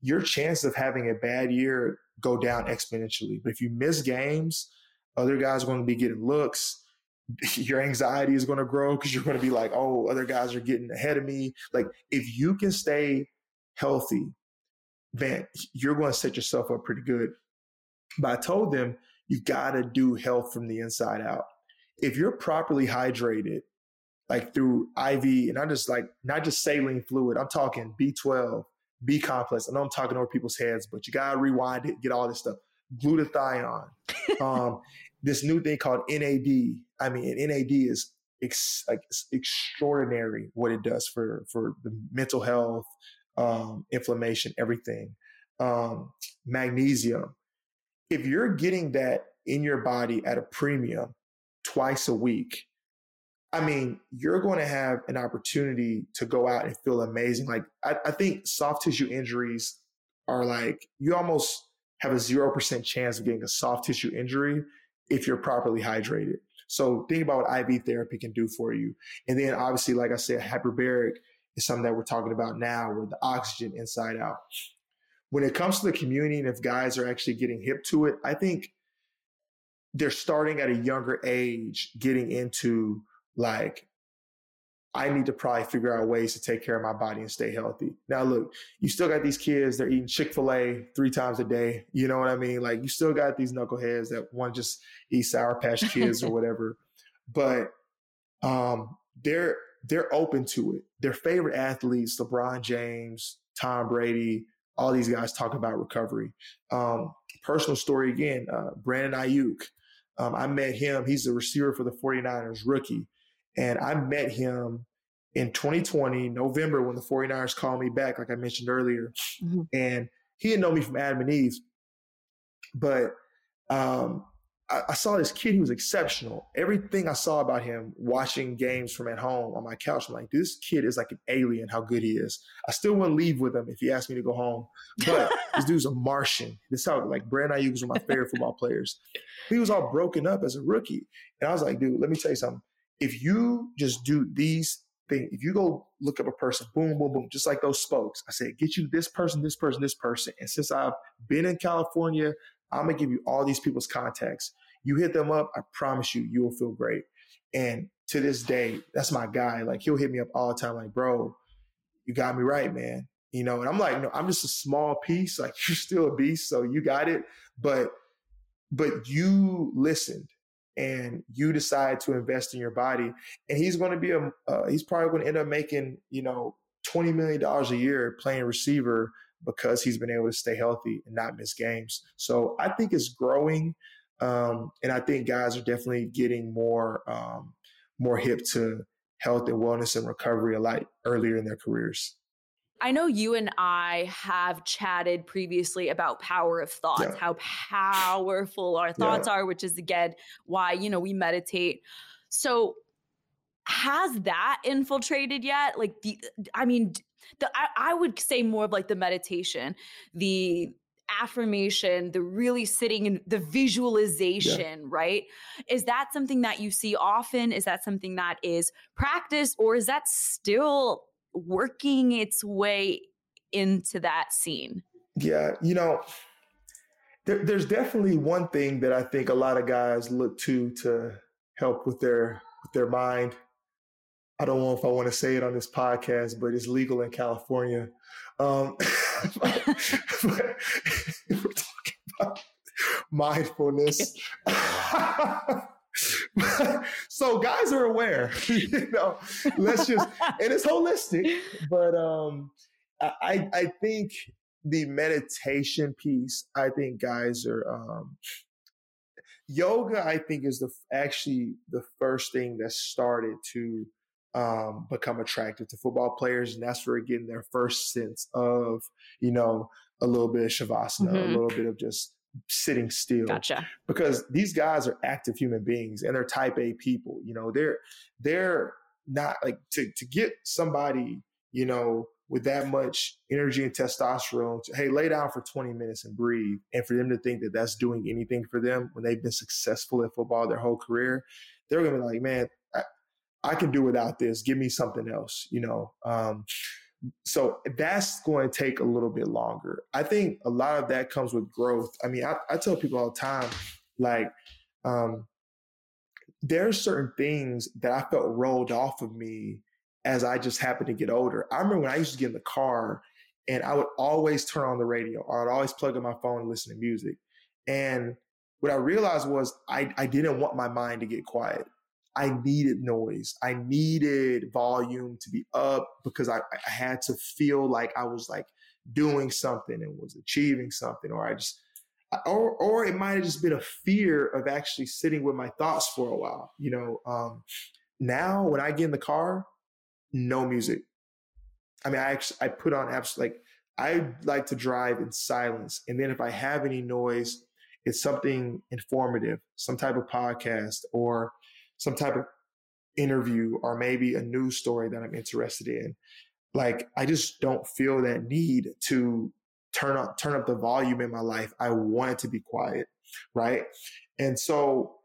your chance of having a bad year go down exponentially. But if you miss games, other guys are going to be getting looks. Your anxiety is going to grow because you're going to be like, oh, other guys are getting ahead of me. Like if you can stay healthy, man, you're going to set yourself up pretty good. But I told them you got to do health from the inside out if you're properly hydrated, like through IV, and I'm just like not just saline fluid, I'm talking B12, B complex. I know I'm talking over people's heads, but you gotta rewind it, get all this stuff. Glutathione, um, this new thing called NAD. I mean, NAD is ex- like extraordinary what it does for for the mental health, um, inflammation, everything. Um, magnesium. If you're getting that in your body at a premium, twice a week, I mean, you're going to have an opportunity to go out and feel amazing. Like, I, I think soft tissue injuries are like, you almost have a 0% chance of getting a soft tissue injury if you're properly hydrated. So think about what IV therapy can do for you. And then obviously, like I said, hyperbaric is something that we're talking about now where the oxygen inside out. When it comes to the community and if guys are actually getting hip to it, I think they're starting at a younger age getting into like I need to probably figure out ways to take care of my body and stay healthy. Now, look, you still got these kids, they're eating Chick fil A three times a day. You know what I mean? Like, you still got these knuckleheads that want to just eat Sour Patch Kids or whatever. But um, they're, they're open to it. Their favorite athletes, LeBron James, Tom Brady, all these guys talk about recovery. Um, personal story again, uh, Brandon Aiyuk. Um, I met him. He's a receiver for the 49ers, rookie. And I met him in 2020, November, when the 49ers called me back, like I mentioned earlier. Mm-hmm. And he didn't know me from Adam and Eve. But um, I, I, saw this kid, he was exceptional. Everything I saw about him watching games from at home on my couch, I'm like, this kid is like an alien, how good he is. I still wouldn't leave with him if he asked me to go home. But this dude's a Martian. This how like Brandon Aiyuk was one of my favorite football players. He was all broken up as a rookie. And I was like, dude, let me tell you something. If you just do these things, if you go look up a person, boom, boom, boom, just like those spokes, I said, get you this person, this person, this person. And since I've been in California, I'm gonna give you all these people's contacts. You hit them up, I promise you, you will feel great. And to this day, that's my guy. Like he'll hit me up all the time, like, bro, you got me right, man. You know, and I'm like, no, I'm just a small piece. Like you're still a beast, so you got it. But but you listened and you decide to invest in your body. And he's going to be a uh, he's probably going to end up making you know twenty million dollars a year playing receiver because he's been able to stay healthy and not miss games. So I think it's growing. Um, and I think guys are definitely getting more um, more hip to health and wellness and recovery a lot earlier in their careers. I know you and I have chatted previously about power of thoughts, yeah. how powerful our thoughts yeah. are, which is again why, you know, we meditate. So has that infiltrated yet? Like the I mean, the I, I would say more of like the meditation, the affirmation, the really sitting in the visualization, yeah. right? Is that something that you see often? Is that something that is practiced or is that still working its way into that scene? Yeah, you know, there, there's definitely one thing that I think a lot of guys look to to help with their with their mind. I don't know if I want to say it on this podcast, but it's legal in California. Um, but, but we're talking about mindfulness. so guys are aware, you know. Let's just and it's holistic, but um, I I think the meditation piece. I think guys are um, yoga. I think is the actually the first thing that started to um, become attracted to football players, and that's where getting their first sense of, you know, a little bit of shavasana, mm-hmm. a little bit of just sitting still. Gotcha. Because these guys are active human beings and they're type A people. You know, they're they're not like to to get somebody, you know, with that much energy and testosterone to, hey, lay down for 20 minutes and breathe. And for them to think that that's doing anything for them when they've been successful at football their whole career, they're going to be like, man, I, I, can do without this. Give me something else, you know? Um, so that's going to take a little bit longer. I think a lot of that comes with growth. I mean, I, I tell people all the time, like, um, there are certain things that I felt rolled off of me as I just happened to get older. I remember when I used to get in the car and I would always turn on the radio or I'd always plug in my phone and listen to music. And what I realized was I, I didn't want my mind to get quiet. I needed noise. I needed volume to be up because I, I had to feel like I was like doing something and was achieving something, or I just, or or it might have just been a fear of actually sitting with my thoughts for a while. You know, um, now when I get in the car, no music. I mean, I actually I put on apps like I like to drive in silence, and then if I have any noise, it's something informative, some type of podcast or some type of interview or maybe a news story that I'm interested in. Like I just don't feel that need to turn up turn up the volume in my life. I want it to be quiet, right? And so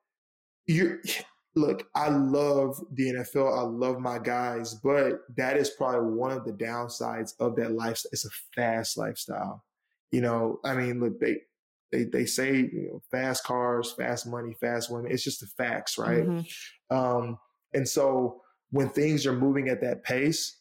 you look, I love the NFL. I love my guys, but that is probably one of the downsides of that lifestyle. It's a fast lifestyle. You know, I mean, look, they they they say you know, fast cars, fast money, fast women. It's just the facts, right? Mm-hmm. Um, and so when things are moving at that pace,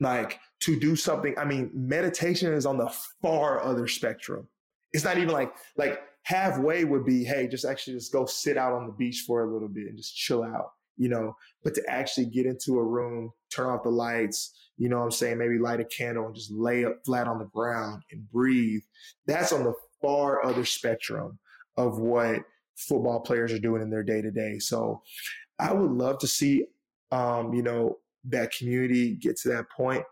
like to do something, I mean, meditation is on the far other spectrum. It's not even like like halfway would be, hey, just actually just go sit out on the beach for a little bit and just chill out, you know. But to actually get into a room, turn off the lights, you know what I'm saying, maybe light a candle and just lay up flat on the ground and breathe. That's on the far other spectrum of what football players are doing in their day to day. So I would love to see, um, you know, that community get to that point.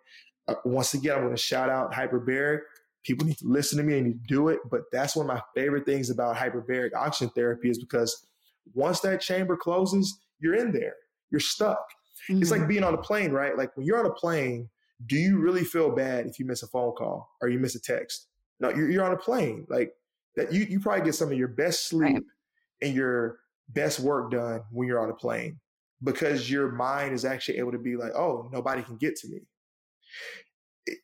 Uh, once again, I'm going to shout out Hyperbaric. People need to listen to me and to do it. But that's one of my favorite things about hyperbaric oxygen therapy is because once that chamber closes, you're in there. You're stuck. Mm-hmm. It's like mm-hmm. being on a plane, right? Like when you're on a plane, do you really feel bad if you miss a phone call or you miss a text? No, you're, you're on a plane. Like that, you you probably get some of your best sleep right. and your best work done when you're on a plane because your mind is actually able to be like, oh, nobody can get to me. It,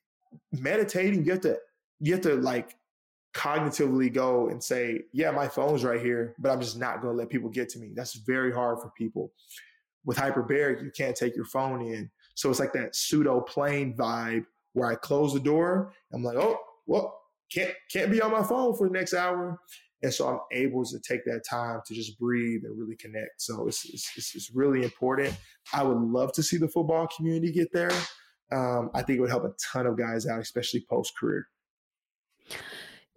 meditating, you have to you have to like cognitively go and say, yeah, my phone's right here, but I'm just not going to let people get to me. That's very hard for people. With hyperbaric, you can't take your phone in. So it's like that pseudo plane vibe where I close the door. I'm like, oh, well, can't can't be on my phone for the next hour. And so I'm able to take that time to just breathe and really connect. So it's, it's, it's really important. I would love to see the football community get there. Um, I think it would help a ton of guys out, especially post career.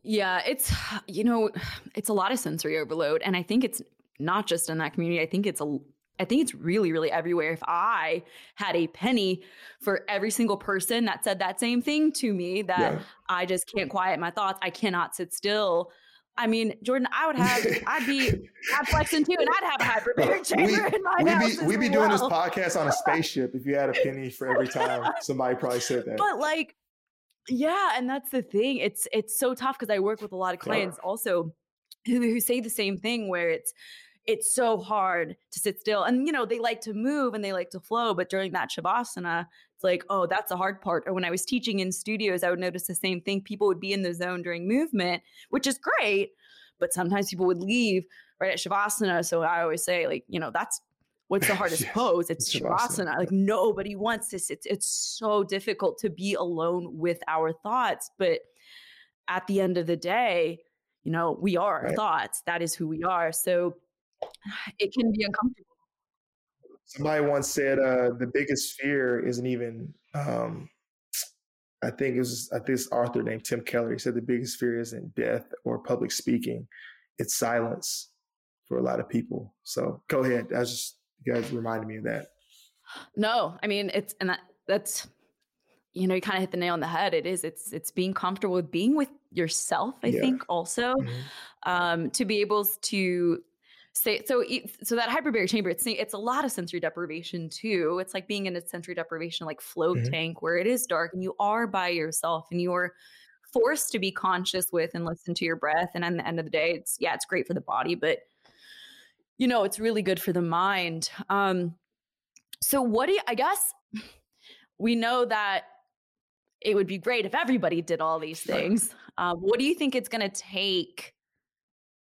Yeah, it's, you know, it's a lot of sensory overload. And I think it's not just in that community. I think it's a, I think it's really, really everywhere. If I had a penny for every single person that said that same thing to me, that yeah. I just can't quiet my thoughts, I cannot sit still. I mean, Jordan, I would have, I'd be, I'd flexing too, and I'd have a hyperbaric chamber we, in my we'd house. Be, we'd be well. doing this podcast on a spaceship if you had a penny for every time somebody probably said that. But like, yeah, and that's the thing. It's it's so tough because I work with a lot of clients yeah. also who, who say the same thing where it's it's so hard to sit still. And, you know, they like to move and they like to flow. But during that Shavasana, it's like, oh, that's the hard part. Or when I was teaching in studios, I would notice the same thing. People would be in the zone during movement, which is great. But sometimes people would leave right at Shavasana. So I always say, like, you know, that's what's the hardest yes. pose? It's Shavasana. Shavasana. Like nobody wants this. It's it's so difficult to be alone with our thoughts. But at the end of the day, you know, we are right. our thoughts. That is who we are. So it can be uncomfortable. Somebody once said uh, the biggest fear isn't even. Um, I think it was I think this author named Tim Keller. He said the biggest fear isn't death or public speaking; it's silence for a lot of people. So go ahead. I just you guys reminded me of that. No, I mean it's and that that's you know you kind of hit the nail on the head. It is it's it's being comfortable with being with yourself. I yeah. think also mm-hmm. um, to be able to say so so that hyperbaric chamber it's it's a lot of sensory deprivation too. It's like being in a sensory deprivation like float mm-hmm. tank where it is dark and you are by yourself and you're forced to be conscious with and listen to your breath. And at the end of the day it's yeah it's great for the body but you know it's really good for the mind. Um so what do you i guess we know that it would be great if everybody did all these things. Um, what do you think it's going to take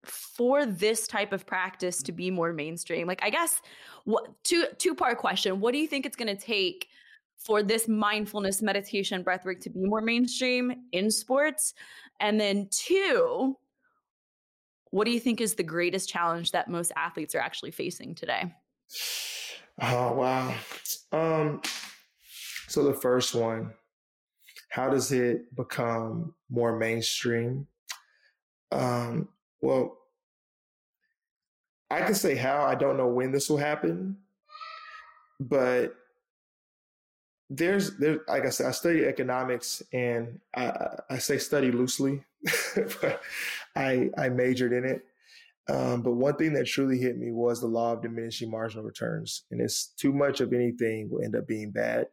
for this type of practice to be more mainstream? Like i guess what two two part question. What do you think it's going to take for this mindfulness meditation breathwork to be more mainstream in sports? And then two what do you think is the greatest challenge that most athletes are actually facing today? Oh wow. Um so the first one how does it become more mainstream? Um well, I can say how. I don't know when this will happen, but there's there. Like I said, I study economics, and I, I say study loosely, but I I majored in it. Um, but one thing that truly hit me was the law of diminishing marginal returns, and it's too much of anything will end up being bad.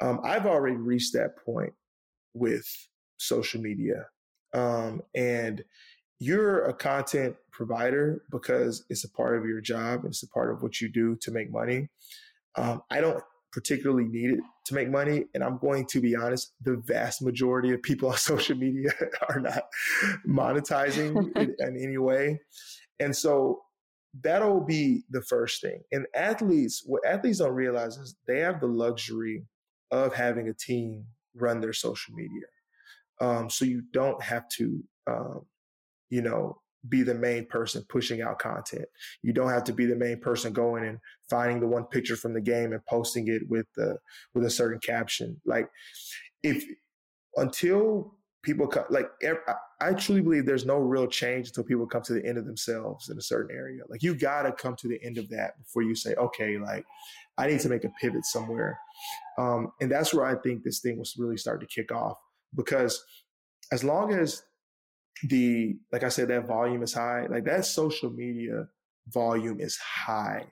Um, I've already reached that point with social media, um, and you're a content provider because it's a part of your job and it's a part of what you do to make money. Um, I don't particularly need it to make money. And I'm going to be honest, the vast majority of people on social media are not monetizing it in any way. And so that'll be the first thing. And athletes, what athletes don't realize is they have the luxury of having a team run their social media. Um, so you don't have to um, you know, be the main person pushing out content. You don't have to be the main person going and finding the one picture from the game and posting it with the with a certain caption. Like if until people come, like I truly believe there's no real change until people come to the end of themselves in a certain area. Like you got to come to the end of that before you say, okay, like I need to make a pivot somewhere. Um, and that's where I think this thing was really starting to kick off because as long as the like I said, that volume is high. Like that social media volume is high.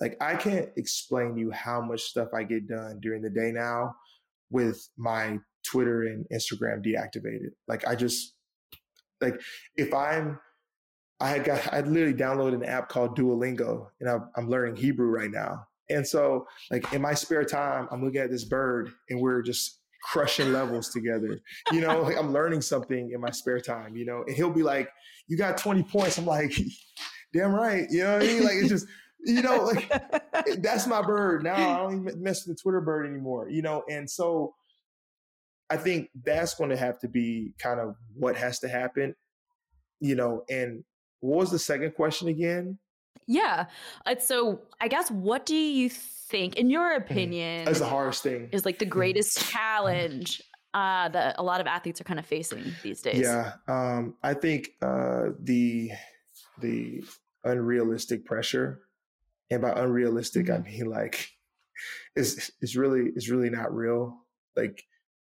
Like I can't explain you how much stuff I get done during the day now with my Twitter and Instagram deactivated. Like I just like if I'm I had got I literally downloaded an app called Duolingo and I'm, I'm learning Hebrew right now. And so like in my spare time, I'm looking at this bird and we're just crushing levels together. You know, like I'm learning something in my spare time, you know, and he'll be like, You got 20 points. I'm like, damn right. You know what I mean? Like it's just, you know, like that's my bird. Now I don't even mess with the Twitter bird anymore, you know, and so I think that's going to have to be kind of what has to happen, you know, and what was the second question again? Yeah. Uh, so I guess what do you think, in your mm-hmm. opinion, that's the hardest thing, is like the greatest challenge uh, that a lot of athletes are kind of facing these days? Yeah, um, I think uh, the the unrealistic pressure, and by unrealistic mm-hmm. I mean like it's it's really it's really not real. Like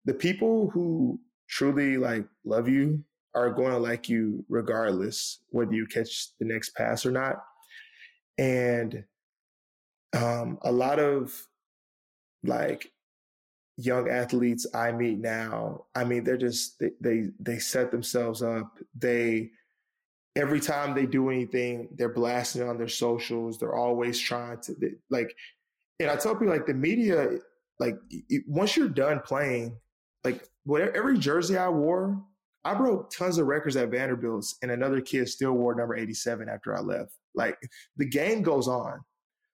the people who truly like love you are going to like you regardless whether you catch the next pass or not. And um, a lot of like young athletes I meet now, I mean, they're just they, they they set themselves up. They every time they do anything, they're blasting on their socials. They're always trying to they, like. And I tell people like the media, like it, once you're done playing, like whatever every jersey I wore, I broke tons of records at Vanderbilt's, and another kid still wore number 87 after I left. Like the game goes on.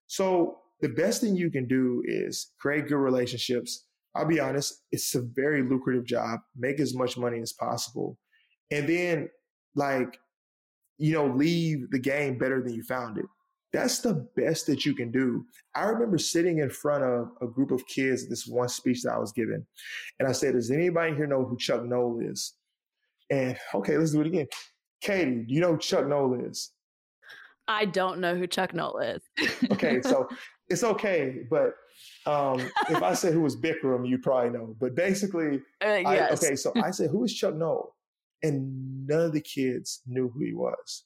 So the best thing you can do is create good relationships. I'll be honest, it's a very lucrative job. Make as much money as possible. And then like, you know, leave the game better than you found it. That's the best that you can do. I remember sitting in front of a group of kids at this one speech that I was giving. And I said, Does anybody here know who Chuck Noll is? And okay, let's do it again. Katie, do you know Chuck Noll is? I don't know who Chuck Noll is. okay, so it's okay, but um, if I said who was Bikram, you probably know. But basically, uh, yes. I, okay, so I said, who is Chuck Noll? And none of the kids knew who he was.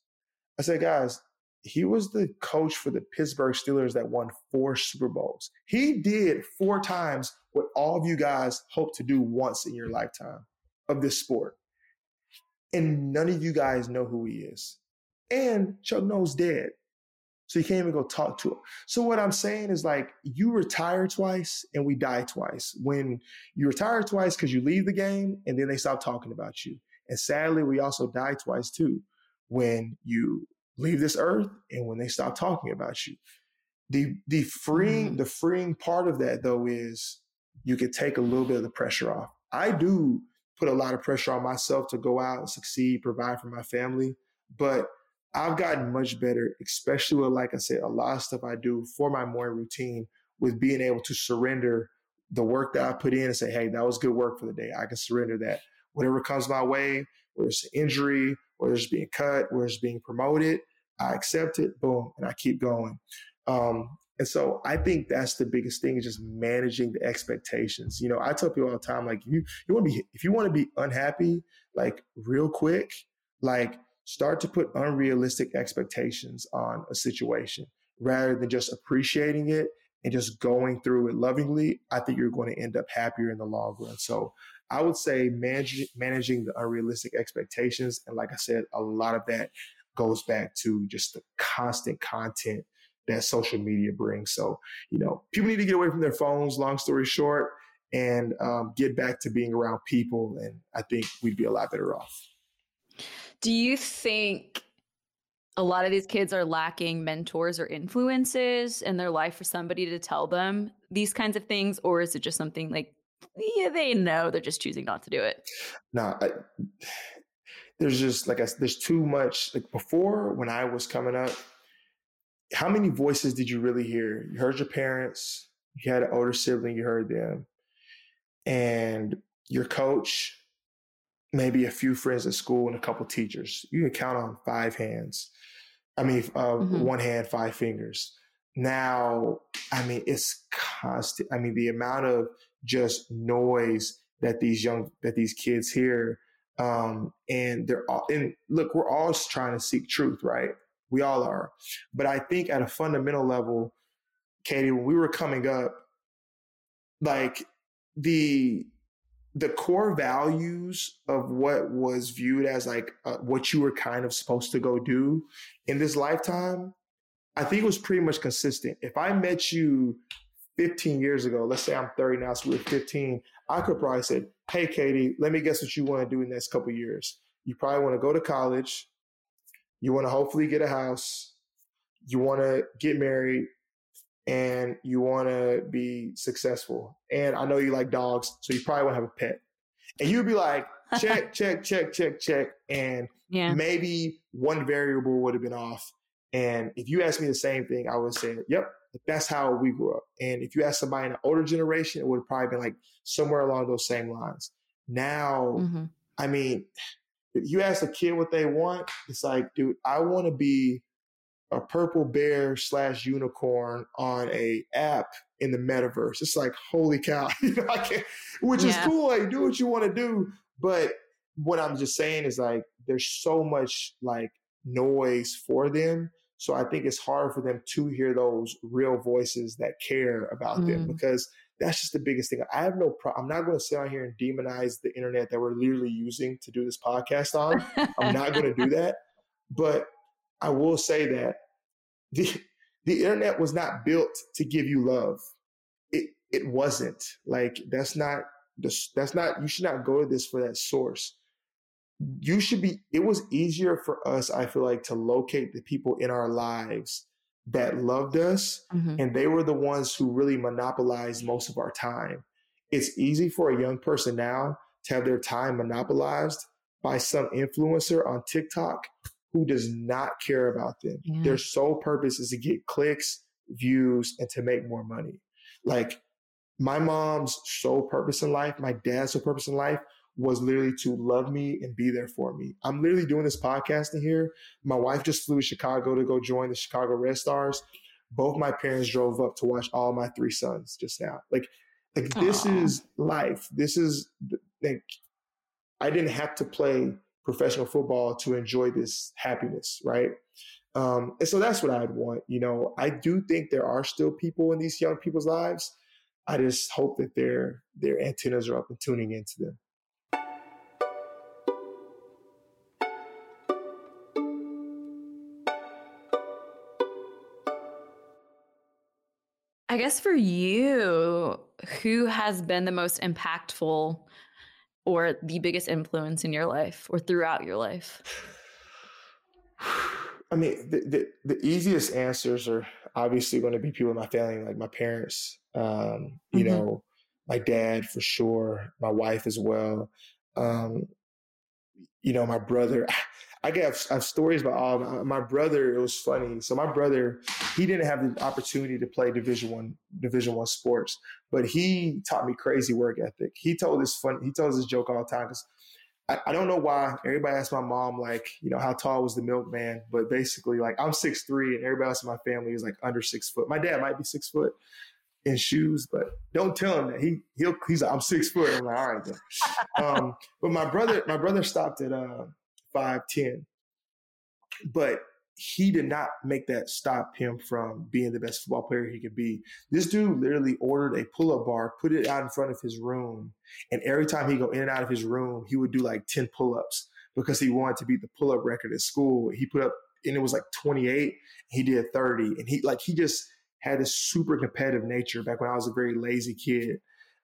I said, guys, he was the coach for the Pittsburgh Steelers that won four Super Bowls. He did four times what all of you guys hope to do once in your lifetime of this sport. And none of you guys know who he is. And Chuck Noll's dead. So you can't even go talk to him. So what I'm saying is like you retire twice and we die twice. When you retire twice because you leave the game and then they stop talking about you. And sadly, we also die twice too. When you leave this earth and when they stop talking about you. The the freeing, mm-hmm. the freeing part of that though is you could take a little bit of the pressure off. I do put a lot of pressure on myself to go out and succeed, provide for my family. But I've gotten much better, especially with, like I said, a lot of stuff I do for my morning routine with being able to surrender the work that I put in and say, hey, that was good work for the day. I can surrender that. Whatever comes my way, whether it's an injury, whether it's being cut, whether it's being promoted, I accept it, boom, and I keep going. Um, and so I think that's the biggest thing is just managing the expectations. You know, I tell people all the time, like you, you want to be, if you want to be unhappy, like real quick, like start to put unrealistic expectations on a situation rather than just appreciating it and just going through it lovingly, I think you're going to end up happier in the long run. So I would say manage, managing the unrealistic expectations. And like I said, a lot of that goes back to just the constant content that social media brings. So, you know, people need to get away from their phones, long story short, and um, get back to being around people. And I think we'd be a lot better off. Do you think a lot of these kids are lacking mentors or influences in their life for somebody to tell them these kinds of things? Or is it just something like, yeah, they know, they're just choosing not to do it? No, I, there's just like I, there's too much. Like before, when I was coming up, how many voices did you really hear? You heard your parents, you had an older sibling, you heard them, and your coach, maybe a few friends at school, and a couple teachers. You can count on five hands. I mean, uh, mm-hmm. one hand, five fingers. Now, I mean, it's constant. I mean, the amount of just noise that these young, that these kids hear um, and they're all, and look, we're all trying to seek truth, right? We all are. But I think at a fundamental level, Katie, when we were coming up, like the, the core values of what was viewed as like uh, what you were kind of supposed to go do in this lifetime, I think it was pretty much consistent. If I met you 15 years ago, let's say I'm 30 now, so we're 15, I could probably say, hey, Katie, let me guess what you want to do in the next couple years. You probably want to go to college. You want to hopefully get a house. You want to get married and you want to be successful. And I know you like dogs, so you probably want to have a pet. And you'd be like, check, check, check, check, check. And yeah. maybe one variable would have been off. And if you asked me the same thing, I would say, yep, that's how we grew up. And if you ask somebody in an older generation, it would have probably been like somewhere along those same lines. Now, mm-hmm. I mean, if you ask a kid what they want, it's like, dude, I want to be a purple bear slash unicorn on a app in the metaverse. It's like, holy cow, you know, I can't, which yeah. is cool. Like, do what you want to do. But what I'm just saying is like, there's so much like noise for them so I think it's hard for them to hear those real voices that care about mm. them because that's just the biggest thing. I have no problem. I'm not going to sit on here and demonize the internet that we're literally using to do this podcast on. I'm not going to do that. But I will say that the the internet was not built to give you love. It it wasn't. Like that's not that's not you should not go to this for that source you should be it was easier for us i feel like to locate the people in our lives that loved us mm-hmm. and they were the ones who really monopolized most of our time it's easy for a young person now to have their time monopolized by some influencer on tiktok who does not care about them yeah. their sole purpose is to get clicks views and to make more money like my mom's sole purpose in life my dad's sole purpose in life was literally to love me and be there for me. I'm literally doing this podcast in here. My wife just flew to Chicago to go join the Chicago Red Stars. both my parents drove up to watch all my three sons just now. Like, like this is life. This is like I didn't have to play professional football to enjoy this happiness, right? Um, and so that's what I'd want. You know, I do think there are still people in these young people's lives. I just hope that their their antennas are up and tuning into them. I guess for you, who has been the most impactful or the biggest influence in your life or throughout your life? I mean, the, the, the easiest answers are obviously going to be people in my family, like my parents, um, you Mhm. know, my dad for sure, my wife as well. Um, you know, my brother. I get I have stories about all my, my brother. It was funny. So my brother, he didn't have the opportunity to play Division One Division One sports, but he taught me crazy work ethic. He told this fun. He tells this joke all the time because I, I don't know why everybody asks my mom like, you know, how tall was the milkman? But basically, like I'm six three, and everybody else in my family is like under six foot. My dad might be six foot in shoes, but don't tell him that he he'll he's like, I'm six foot. I'm like, all right then. um, but my brother, my brother stopped at uh five ten, but he did not make that stop him from being the best football player he could be. This dude literally ordered a pull-up bar, put it out in front of his room, and every time he go in and out of his room, he would do like 10 pull-ups because he wanted to beat the pull-up record at school. He put up and it was like 28, he did 30. And he like he just had this super competitive nature back when I was a very lazy kid.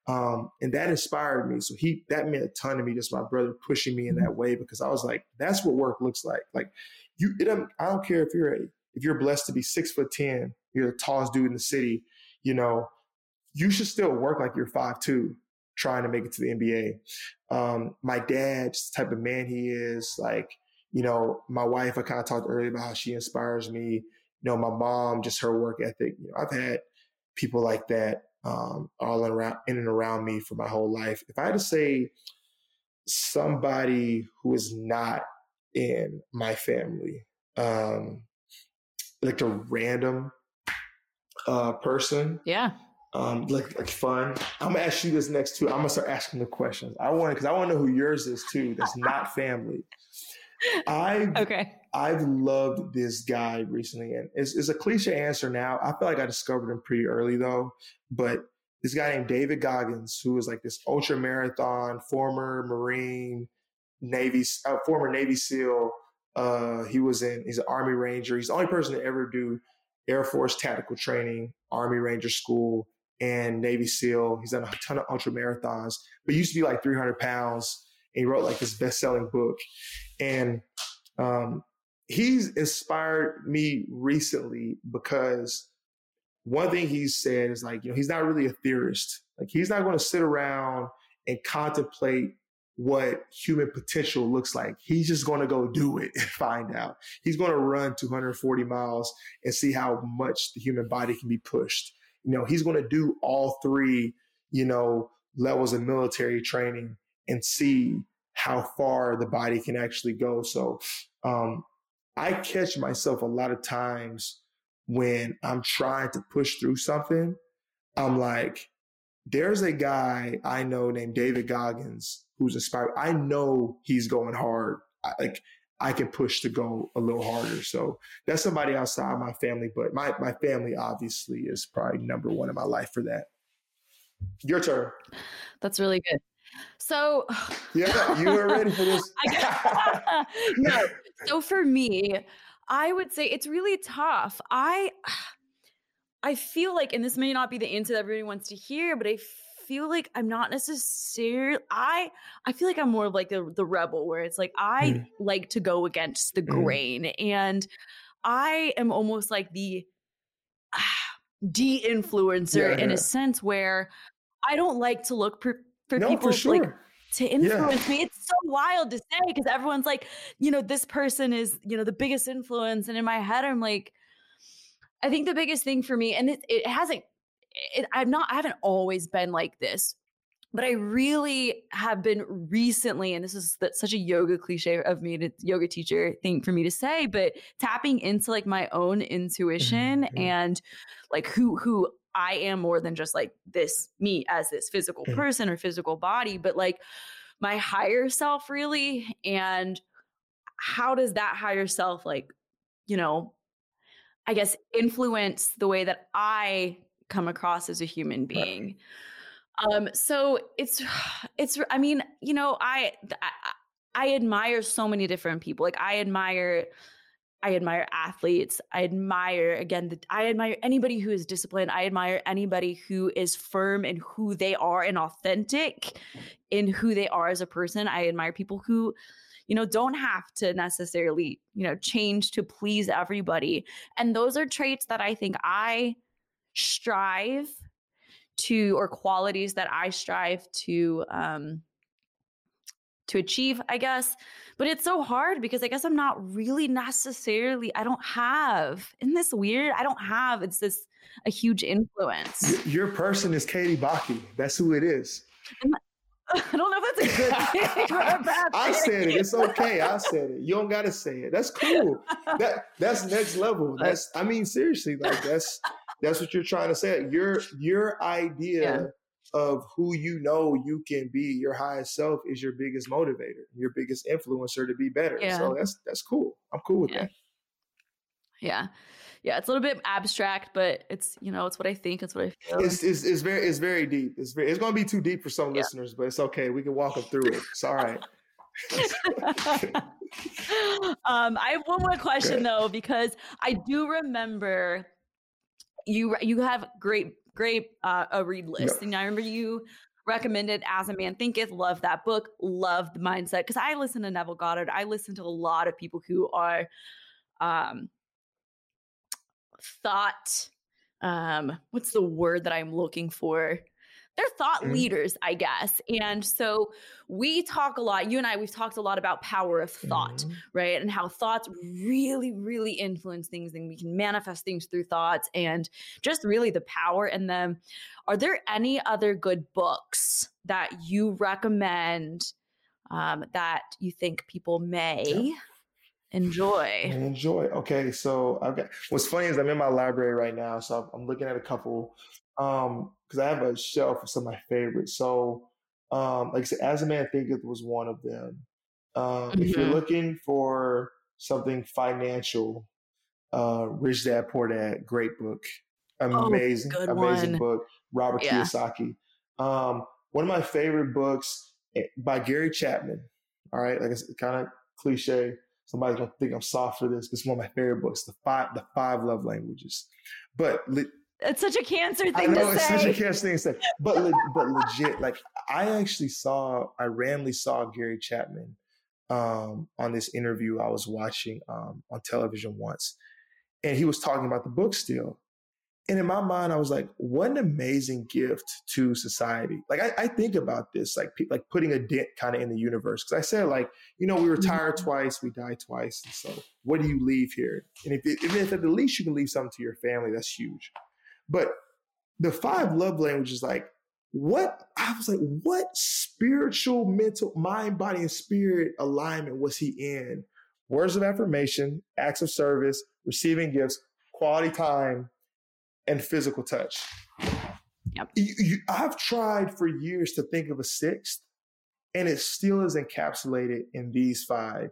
Um, and that inspired me. So he that meant a ton to me, just my brother pushing me in that way because I was like, that's what work looks like. Like you it I don't care if you're a, if you're blessed to be six foot ten, you're the tallest dude in the city, you know, you should still work like you're five two, trying to make it to the NBA. Um, my dad, just the type of man he is, like, you know, my wife, I kind of talked earlier about how she inspires me. You know, my mom, just her work ethic. You know, I've had people like that um, all around in and around me for my whole life. If I had to say somebody who is not in my family, um, like a random uh, person, Yeah. um, like like fun. I'm gonna ask you this next too. I'm gonna start asking the questions. I want because I want to know who yours is too. That's not family. I Okay. I've loved this guy recently, and it's, it's a cliche answer now. I feel like I discovered him pretty early though. But this guy named David Goggins, who is like this ultra marathon former Marine, Navy, uh, former Navy SEAL. Uh, he was in. He's an Army Ranger. He's the only person to ever do Air Force tactical training, Army Ranger school, and Navy SEAL. He's done a ton of ultra marathons, but he used to be like 300 pounds. And he wrote like this best selling book. And um, he's inspired me recently because one thing he's said is like, you know, he's not really a theorist. Like, he's not going to sit around and contemplate what human potential looks like. He's just going to go do it and find out. He's going to run 240 miles and see how much the human body can be pushed. You know, he's going to do all three, you know, levels of military training and see how far the body can actually go. So, um, I catch myself a lot of times when I'm trying to push through something. I'm like, there's a guy I know named David Goggins who's inspired. I know he's going hard. I, like I can push to go a little harder. So that's somebody outside my family, but my my family obviously is probably number one in my life for that. Your turn. That's really good. So, Yeah, you were ready for this. I no. So for me, I would say it's really tough. I I feel like, and this may not be the answer that everybody wants to hear, but I feel like I'm not necessarily. I I feel like I'm more of like the the rebel, where it's like I Mm. like to go against the Mm. grain, and I am almost like the de-influencer Yeah, in yeah. a sense where I don't like to look for, for no, people for sure. like to influence me. It's so wild to say because everyone's like, you know, this person is, you know, the biggest influence. And in my head, I'm like, I think the biggest thing for me, and it, it hasn't, it, I'm not, I haven't always been like this, but I really have been recently, and this is such a yoga cliche of me to yoga teacher thing for me to say, but tapping into like my own intuition mm-hmm. and like who who I am more than just like this me as this physical mm-hmm. person or physical body, but like my higher self really and how does that higher self like you know i guess influence the way that i come across as a human being right. Um so it's it's i mean you know I, I i admire so many different people like i admire I admire athletes. I admire again. The, I admire anybody who is disciplined. I admire anybody who is firm in who they are and authentic in who they are as a person. I admire people who, you know, don't have to necessarily, you know, change to please everybody. And those are traits that I think I strive to, or qualities that I strive to um, to achieve, I guess. But it's so hard because I guess I'm not really necessarily, I don't have, isn't this weird? I don't have, it's this a huge influence. Your person is Katie Baki. That's who it is. I don't know if that's a good thing or a bad I said it. It's okay. I said it. You don't gotta say it. That's cool. That that's next level. That's I mean seriously, like that's that's what you're trying to say. Your your idea yeah. of who you know you can be your highest self is your biggest motivator your biggest influencer to be better. Yeah. so that's that's cool. I'm cool with yeah. that. Yeah. Yeah it's a little bit abstract but it's you know it's what i think it's what i feel. It's, it's, it's very it's very deep. It's very it's going to be too deep for some yeah. listeners but it's okay. We can walk them through it. It's all right. Um i have one more question though because i do remember you you have great great uh, a read list. And I remember you recommended As a Man Thinketh. Love that book. Love the mindset because I listen to Neville Goddard. I listen to a lot of people who are um, thought. Um, what's the word that I'm looking for? They're thought mm-hmm. leaders, I guess. And so we talk a lot, you and I, we've talked a lot about power of thought, mm-hmm. right? And how thoughts really, really influence things and we can manifest things through thoughts and just really the power in them. Are there any other good books that you recommend um, that you think people may? Yeah enjoy enjoy okay so i've got what's funny is i'm in my library right now so i'm looking at a couple um because I have a shelf of some of my favorites. So, um, like I said, As a Man Thinketh was one of them. Um, mm-hmm. If you're mm-hmm. looking for something financial, uh, Rich Dad Poor Dad, great book, oh, amazing, oh, amazing one. book. Robert yeah. Kiyosaki. Um, one of my favorite books eh, by Gary Chapman. All right, like it's kind of cliche. Somebody's gonna think I'm soft for this, but it's one of my favorite books, the five the five love languages. But it's such a cancer thing to say. I know, it's such a cancer thing to say. But le- but legit, like I actually saw, I randomly saw Gary Chapman um, on this interview I was watching um, on television once, and he was talking about the book still. And in my mind, I was like, "What an amazing gift to society!" Like I, I think about this, like like putting a dent kind of in the universe. Because I said, like, you know, we retire mm-hmm. twice, we die twice, and so what do you leave here? And if, if at the least you can leave something to your family, that's huge. But the five love languages, like what I was like, what spiritual, mental, mind, body, and spirit alignment was he in? Words of affirmation, acts of service, receiving gifts, quality time, and physical touch. Yep. You, you, I've tried for years to think of a sixth, and it still is encapsulated in these five.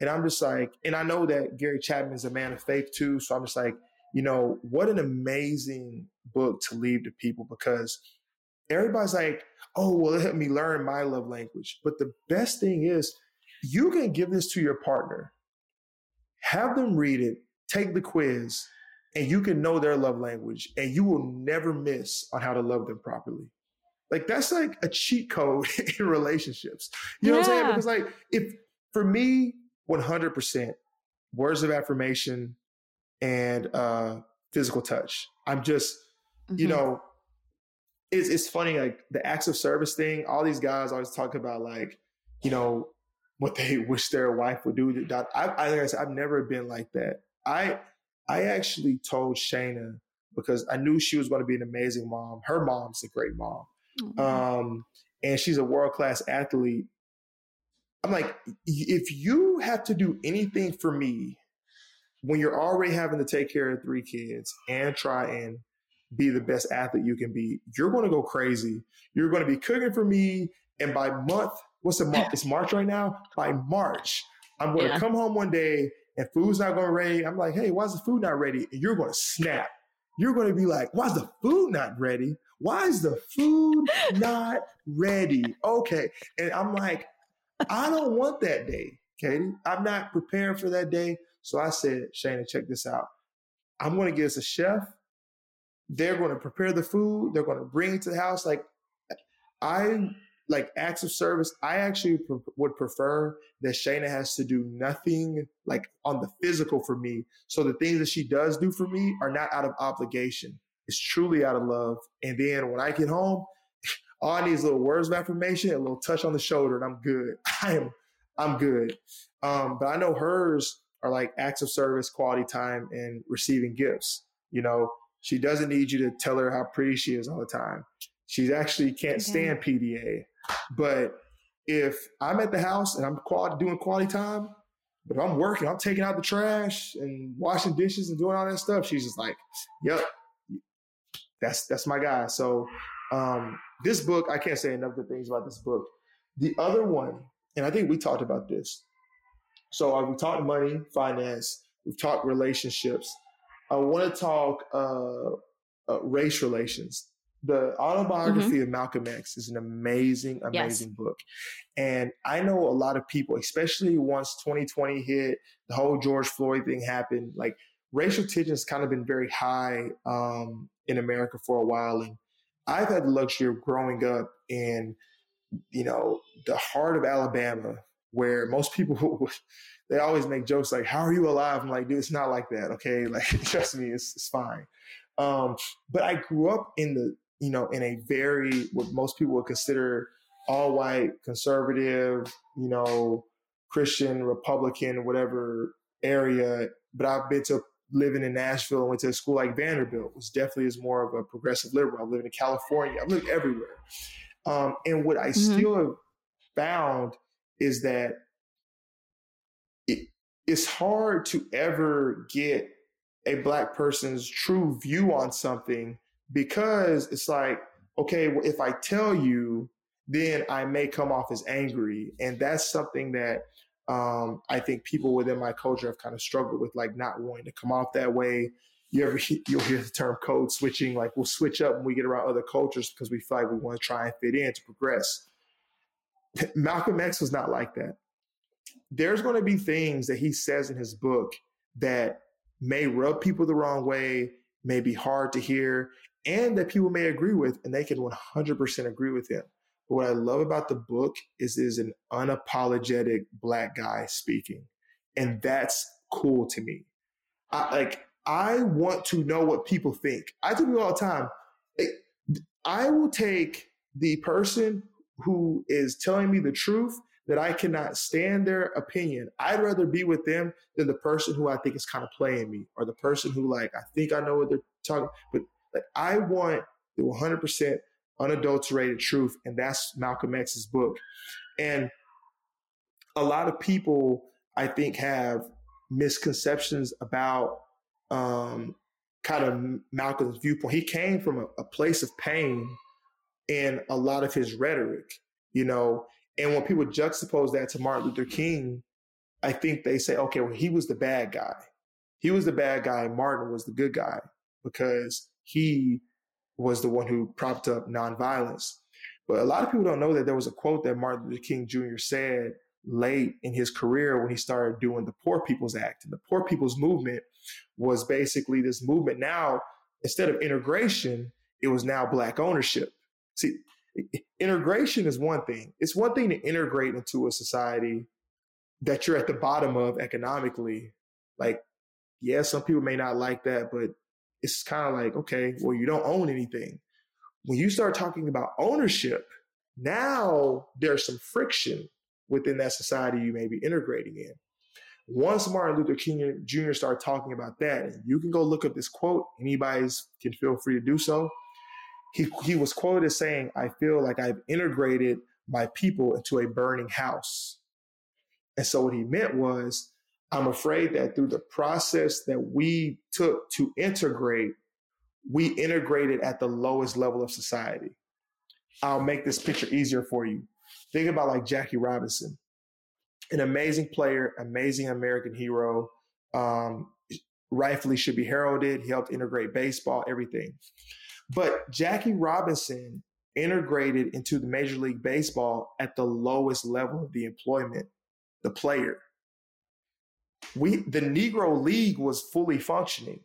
And I'm just like, and I know that Gary Chapman is a man of faith too. So I'm just like, you know, what an amazing book to leave to people because everybody's like, oh, well, it helped me learn my love language. But the best thing is, you can give this to your partner, have them read it, take the quiz, and you can know their love language and you will never miss on how to love them properly. Like that's like a cheat code in relationships. You know yeah. what I'm saying? Because like if for me, 100% words of affirmation, and uh, physical touch. I'm just, mm-hmm. you know, it's it's funny like the acts of service thing. All these guys always talk about like, you know, what they wish their wife would do. I, I like I said, I've never been like that. I I actually told Shayna because I knew she was going to be an amazing mom. Her mom's a great mom. Mm-hmm. Um, and she's a world class athlete. I'm like, if you have to do anything for me when you're already having to take care of three kids and try and be the best athlete you can be, you're going to go crazy. You're going to be cooking for me. And by month, what's the month? It's March right now. By March, I'm going yeah. to come home one day and food's not going to ready. I'm like, hey, why's the food not ready? And you're going to snap. You're going to be like, why's the food not ready? Why is the food not ready? Okay. And I'm like, I don't want that day, Katie. I'm not prepared for that day. So I said, Shayna, check this out. I'm going to get us a chef. They're going to prepare the food. They're going to bring it to the house. Like, I like acts of service. I actually pre- would prefer that Shayna has to do nothing like on the physical for me. So the things that she does do for me are not out of obligation. It's truly out of love. And then when I get home, all I need is little words of affirmation, a little touch on the shoulder, and I'm good. I am, I'm good. Um, but I know hers are like acts of service, quality time, and receiving gifts. You know, she doesn't need you to tell her how pretty she is all the time. She actually can't okay. stand PDA. But if I'm at the house and I'm quality, doing quality time, but if I'm working, I'm taking out the trash and washing dishes and doing all that stuff, she's just like, "Yep, that's that's my guy." So um, this book, I can't say enough good things about this book. The other one, and I think we talked about this. So uh, we talked money, finance, we've talked relationships. I want to talk uh, uh, race relations. The autobiography mm-hmm. of Malcolm X is an amazing, amazing yes. book. And I know a lot of people, especially once 2020 hit, the whole George Floyd thing happened, like racial tension has kind of been very high um, in America for a while. And I've had the luxury of growing up in, you know, the heart of Alabama, where most people they always make jokes like, "How are you alive?" I'm like, "Dude, it's not like that, okay? Like, trust me, it's it's fine." Um, but I grew up in the, you know, in a very what most people would consider all white, conservative, you know, Christian, Republican, whatever area. But I've been to living in Nashville and went to a school like Vanderbilt, which definitely is more of a progressive liberal. I live in California. I've lived everywhere. Um, and what I mm-hmm. still have found is that it, it's hard to ever get a black person's true view on something because it's like, okay, well, if I tell you, then I may come off as angry. And that's something that um, I think people within my culture have kind of struggled with, like not wanting to come off that way. You ever you'll hear the term code switching, like we'll switch up when we get around other cultures because we feel like we want to try and fit in to progress. Malcolm X was not like that. There's going to be things that he says in his book that may rub people the wrong way, may be hard to hear, and that people may agree with, and they can 100% agree with him. But what I love about the book is is an unapologetic black guy speaking. And that's cool to me. I, like I want to know what people think. I tell people all the time, I will take the person who is telling me the truth that I cannot stand their opinion. I'd rather be with them than the person who I think is kind of playing me or the person who like I think I know what they're talking. But like I want the 100% unadulterated truth. And that's Malcolm X's book. And a lot of people, I think, have misconceptions about um, kind of Malcolm's viewpoint. He came from a, a place of pain in a lot of his rhetoric, you know. And when people juxtapose that to Martin Luther King, I think they say, okay, well, he was the bad guy. He was the bad guy. Martin was the good guy because he was the one who propped up nonviolence. But a lot of people don't know that there was a quote that Martin Luther King Jr. said late in his career when he started doing the Poor People's Act. And the Poor People's Movement was basically this movement. Now, instead of integration, it was now Black ownership. See, integration is one thing. It's one thing to integrate into a society that you're at the bottom of economically. Like, yeah, some people may not like that, but it's kind of like, okay, well, you don't own anything. When you start talking about ownership, now there's some friction within that society you may be integrating in. Once Martin Luther King Jr. started talking about that, and you can go look up this quote, anybody can feel free to do so. He, he was quoted as saying, I feel like I've integrated my people into a burning house. And so what he meant was, I'm afraid that through the process that we took to integrate, we integrated at the lowest level of society. I'll make this picture easier for you. Think about like Jackie Robinson, an amazing player, amazing American hero, um, rightfully should be heralded. He helped integrate baseball, everything. But Jackie Robinson integrated into the Major League Baseball at the lowest level of the employment, the player. We the Negro League was fully functioning.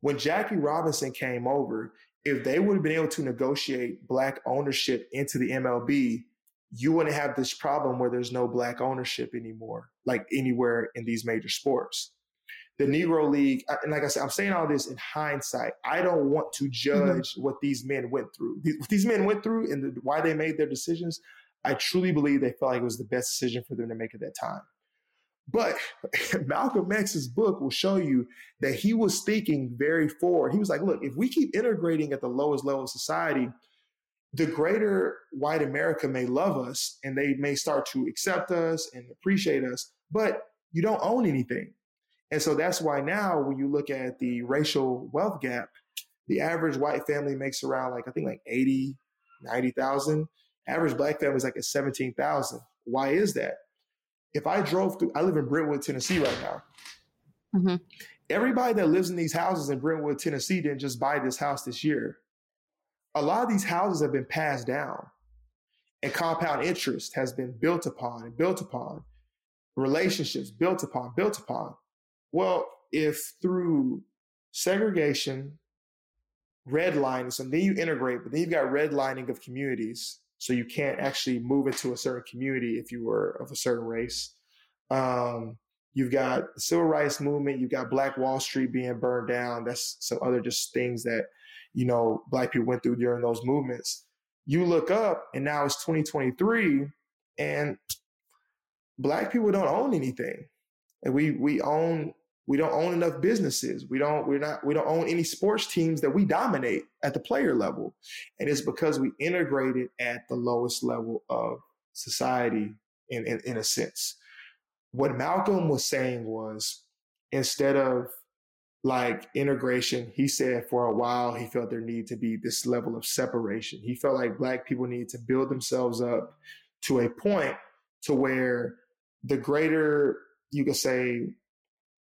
When Jackie Robinson came over, if they would have been able to negotiate black ownership into the MLB, you wouldn't have this problem where there's no black ownership anymore, like anywhere in these major sports the Negro League, and like I said, I'm saying all this in hindsight. I don't want to mm-hmm. judge mm-hmm. what these men went through. What these men went through and the, why they made their decisions. I truly believe they felt like it was the best decision for them to make at that time. But Malcolm X's book will show you that he was thinking very forward. He was like, look, if we keep integrating at the lowest level of society, the greater white America may love us and they may start to accept us and appreciate us, but you don't own anything. And so that's why now when you look at the racial wealth gap, the average white family makes around like, I think like 80, 90,000. Average black family is like at 17,000. Why is that? If I drove through, I live in Brentwood, Tennessee right now. Mm-hmm. Everybody that lives in these houses in Brentwood, Tennessee didn't just buy this house this year. A lot of these houses have been passed down and compound interest has been built upon and built upon relationships built upon, built upon. Well, if through segregation, redlining, so then you integrate, but then you've got redlining of communities. So you can't actually move into a certain community if you were of a certain race. Um, you've got the civil rights movement. You've got Black Wall Street being burned down. That's some other just things that, you know, Black people went through during those movements. You look up and now it's 2023 and Black people don't own anything. And we, we own we don't own enough businesses. We don't, we're not, we don't own any sports teams that we dominate at the player level. And it's because we integrated at the lowest level of society in, in, in a sense. What Malcolm was saying was instead of like integration, he said for a while he felt there needed to be this level of separation. He felt like black people needed to build themselves up to a point to where the greater you could say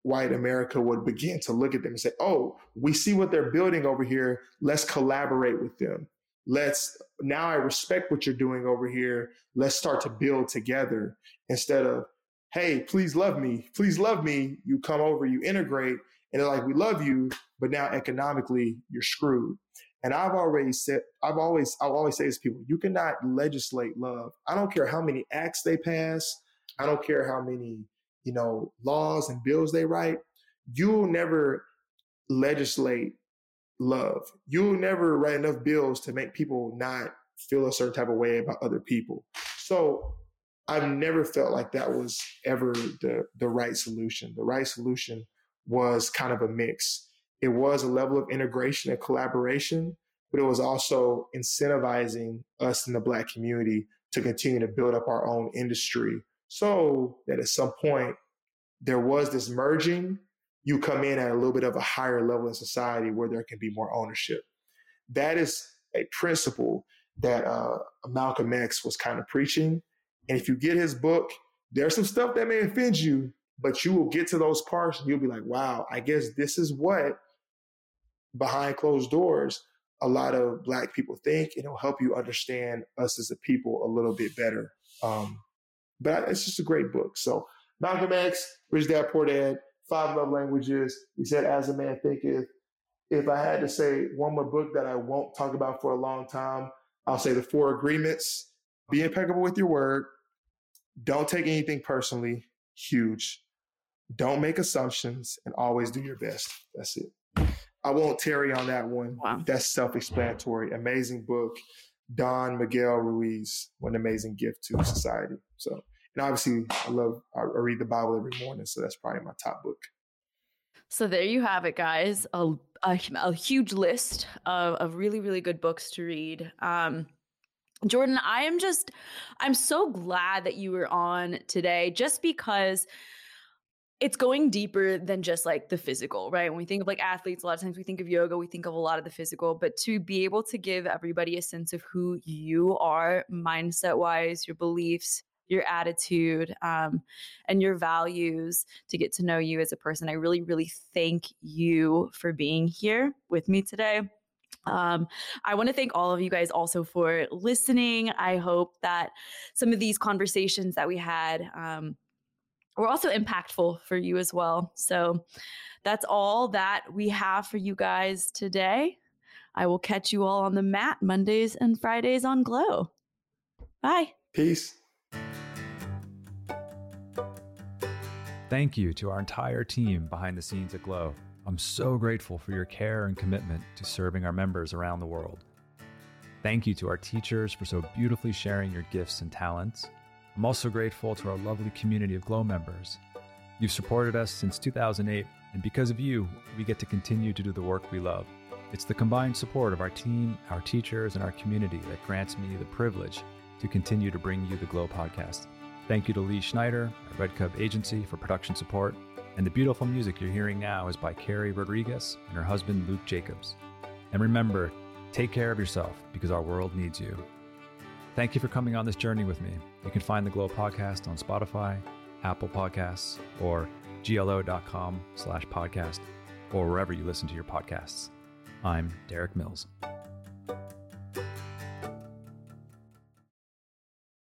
white America would begin to look at them and say, oh, we see what they're building over here. Let's collaborate with them. Let's now I respect what you're doing over here. Let's start to build together instead of, hey, please love me. Please love me. You come over, you integrate, and they're like, we love you, but now economically you're screwed. And I've already said, I've always, I'll always say to people, you cannot legislate love. I don't care how many acts they pass. I don't care how many you know, laws and bills they write, you'll never legislate love. You'll never write enough bills to make people not feel a certain type of way about other people. So I've never felt like that was ever the the right solution. The right solution was kind of a mix. It was a level of integration and collaboration, but it was also incentivizing us in the black community to continue to build up our own industry so that at some point there was this merging, you come in at a little bit of a higher level in society where there can be more ownership. That is a principle that uh, Malcolm X was kind of preaching. And if you get his book, there's some stuff that may offend you, but you will get to those parts and you'll be like, wow, I guess this is what behind closed doors a lot of black people think and it'll help you understand us as a people a little bit better um, but it's just a great book. So Malcolm X, Rich Dad Poor Dad, Five Love Languages. We said As a Man Thinketh. If I had to say one more book that I won't talk about for a long time, I'll say The Four Agreements. Be impeccable with your word. Don't take anything personally. Huge. Don't make assumptions and always do your best. That's it. I won't tarry on that one. Wow. That's self explanatory. Amazing book. Don Miguel Ruiz, what an amazing gift to society. So, and obviously, I love, I read the Bible every morning. So that's probably my top book. So there you have it, guys. A a, a huge list of, of really, really good books to read. Um, Jordan, I am just, I'm so glad that you were on today just because it's going deeper than just like the physical, right? When we think of like athletes, a lot of times we think of yoga, we think of a lot of the physical, but to be able to give everybody a sense of who you are, mindset wise, your beliefs, your attitude, um, and your values to get to know you as a person, I really, really thank you for being here with me today. Um, I want to thank all of you guys also for listening. I hope that some of these conversations that we had, um, were also impactful for you as well. So that's all that we have for you guys today. I will catch you all on the mat Mondays and Fridays on Glo. Bye. Peace. Thank you to our entire team behind the scenes at Glo. I'm so grateful for your care and commitment to serving our members around the world. Thank you to our teachers for so beautifully sharing your gifts and talents. I'm also grateful to our lovely community of Glo members. You've supported us since 2008, and because of you, we get to continue to do the work we love. It's the combined support of our team, our teachers, and our community that grants me the privilege to continue to bring you the Glo podcast. Thank you to Lee Schneider at Red Cup Agency for production support. And the beautiful music you're hearing now is by Carrie Rodriguez and her husband Luke Jacobs. And remember, take care of yourself because our world needs you. Thank you for coming on this journey with me. You can find the Glo podcast on Spotify, Apple Podcasts, or glo.com slash podcast, or wherever you listen to your podcasts. I'm Derik Mills.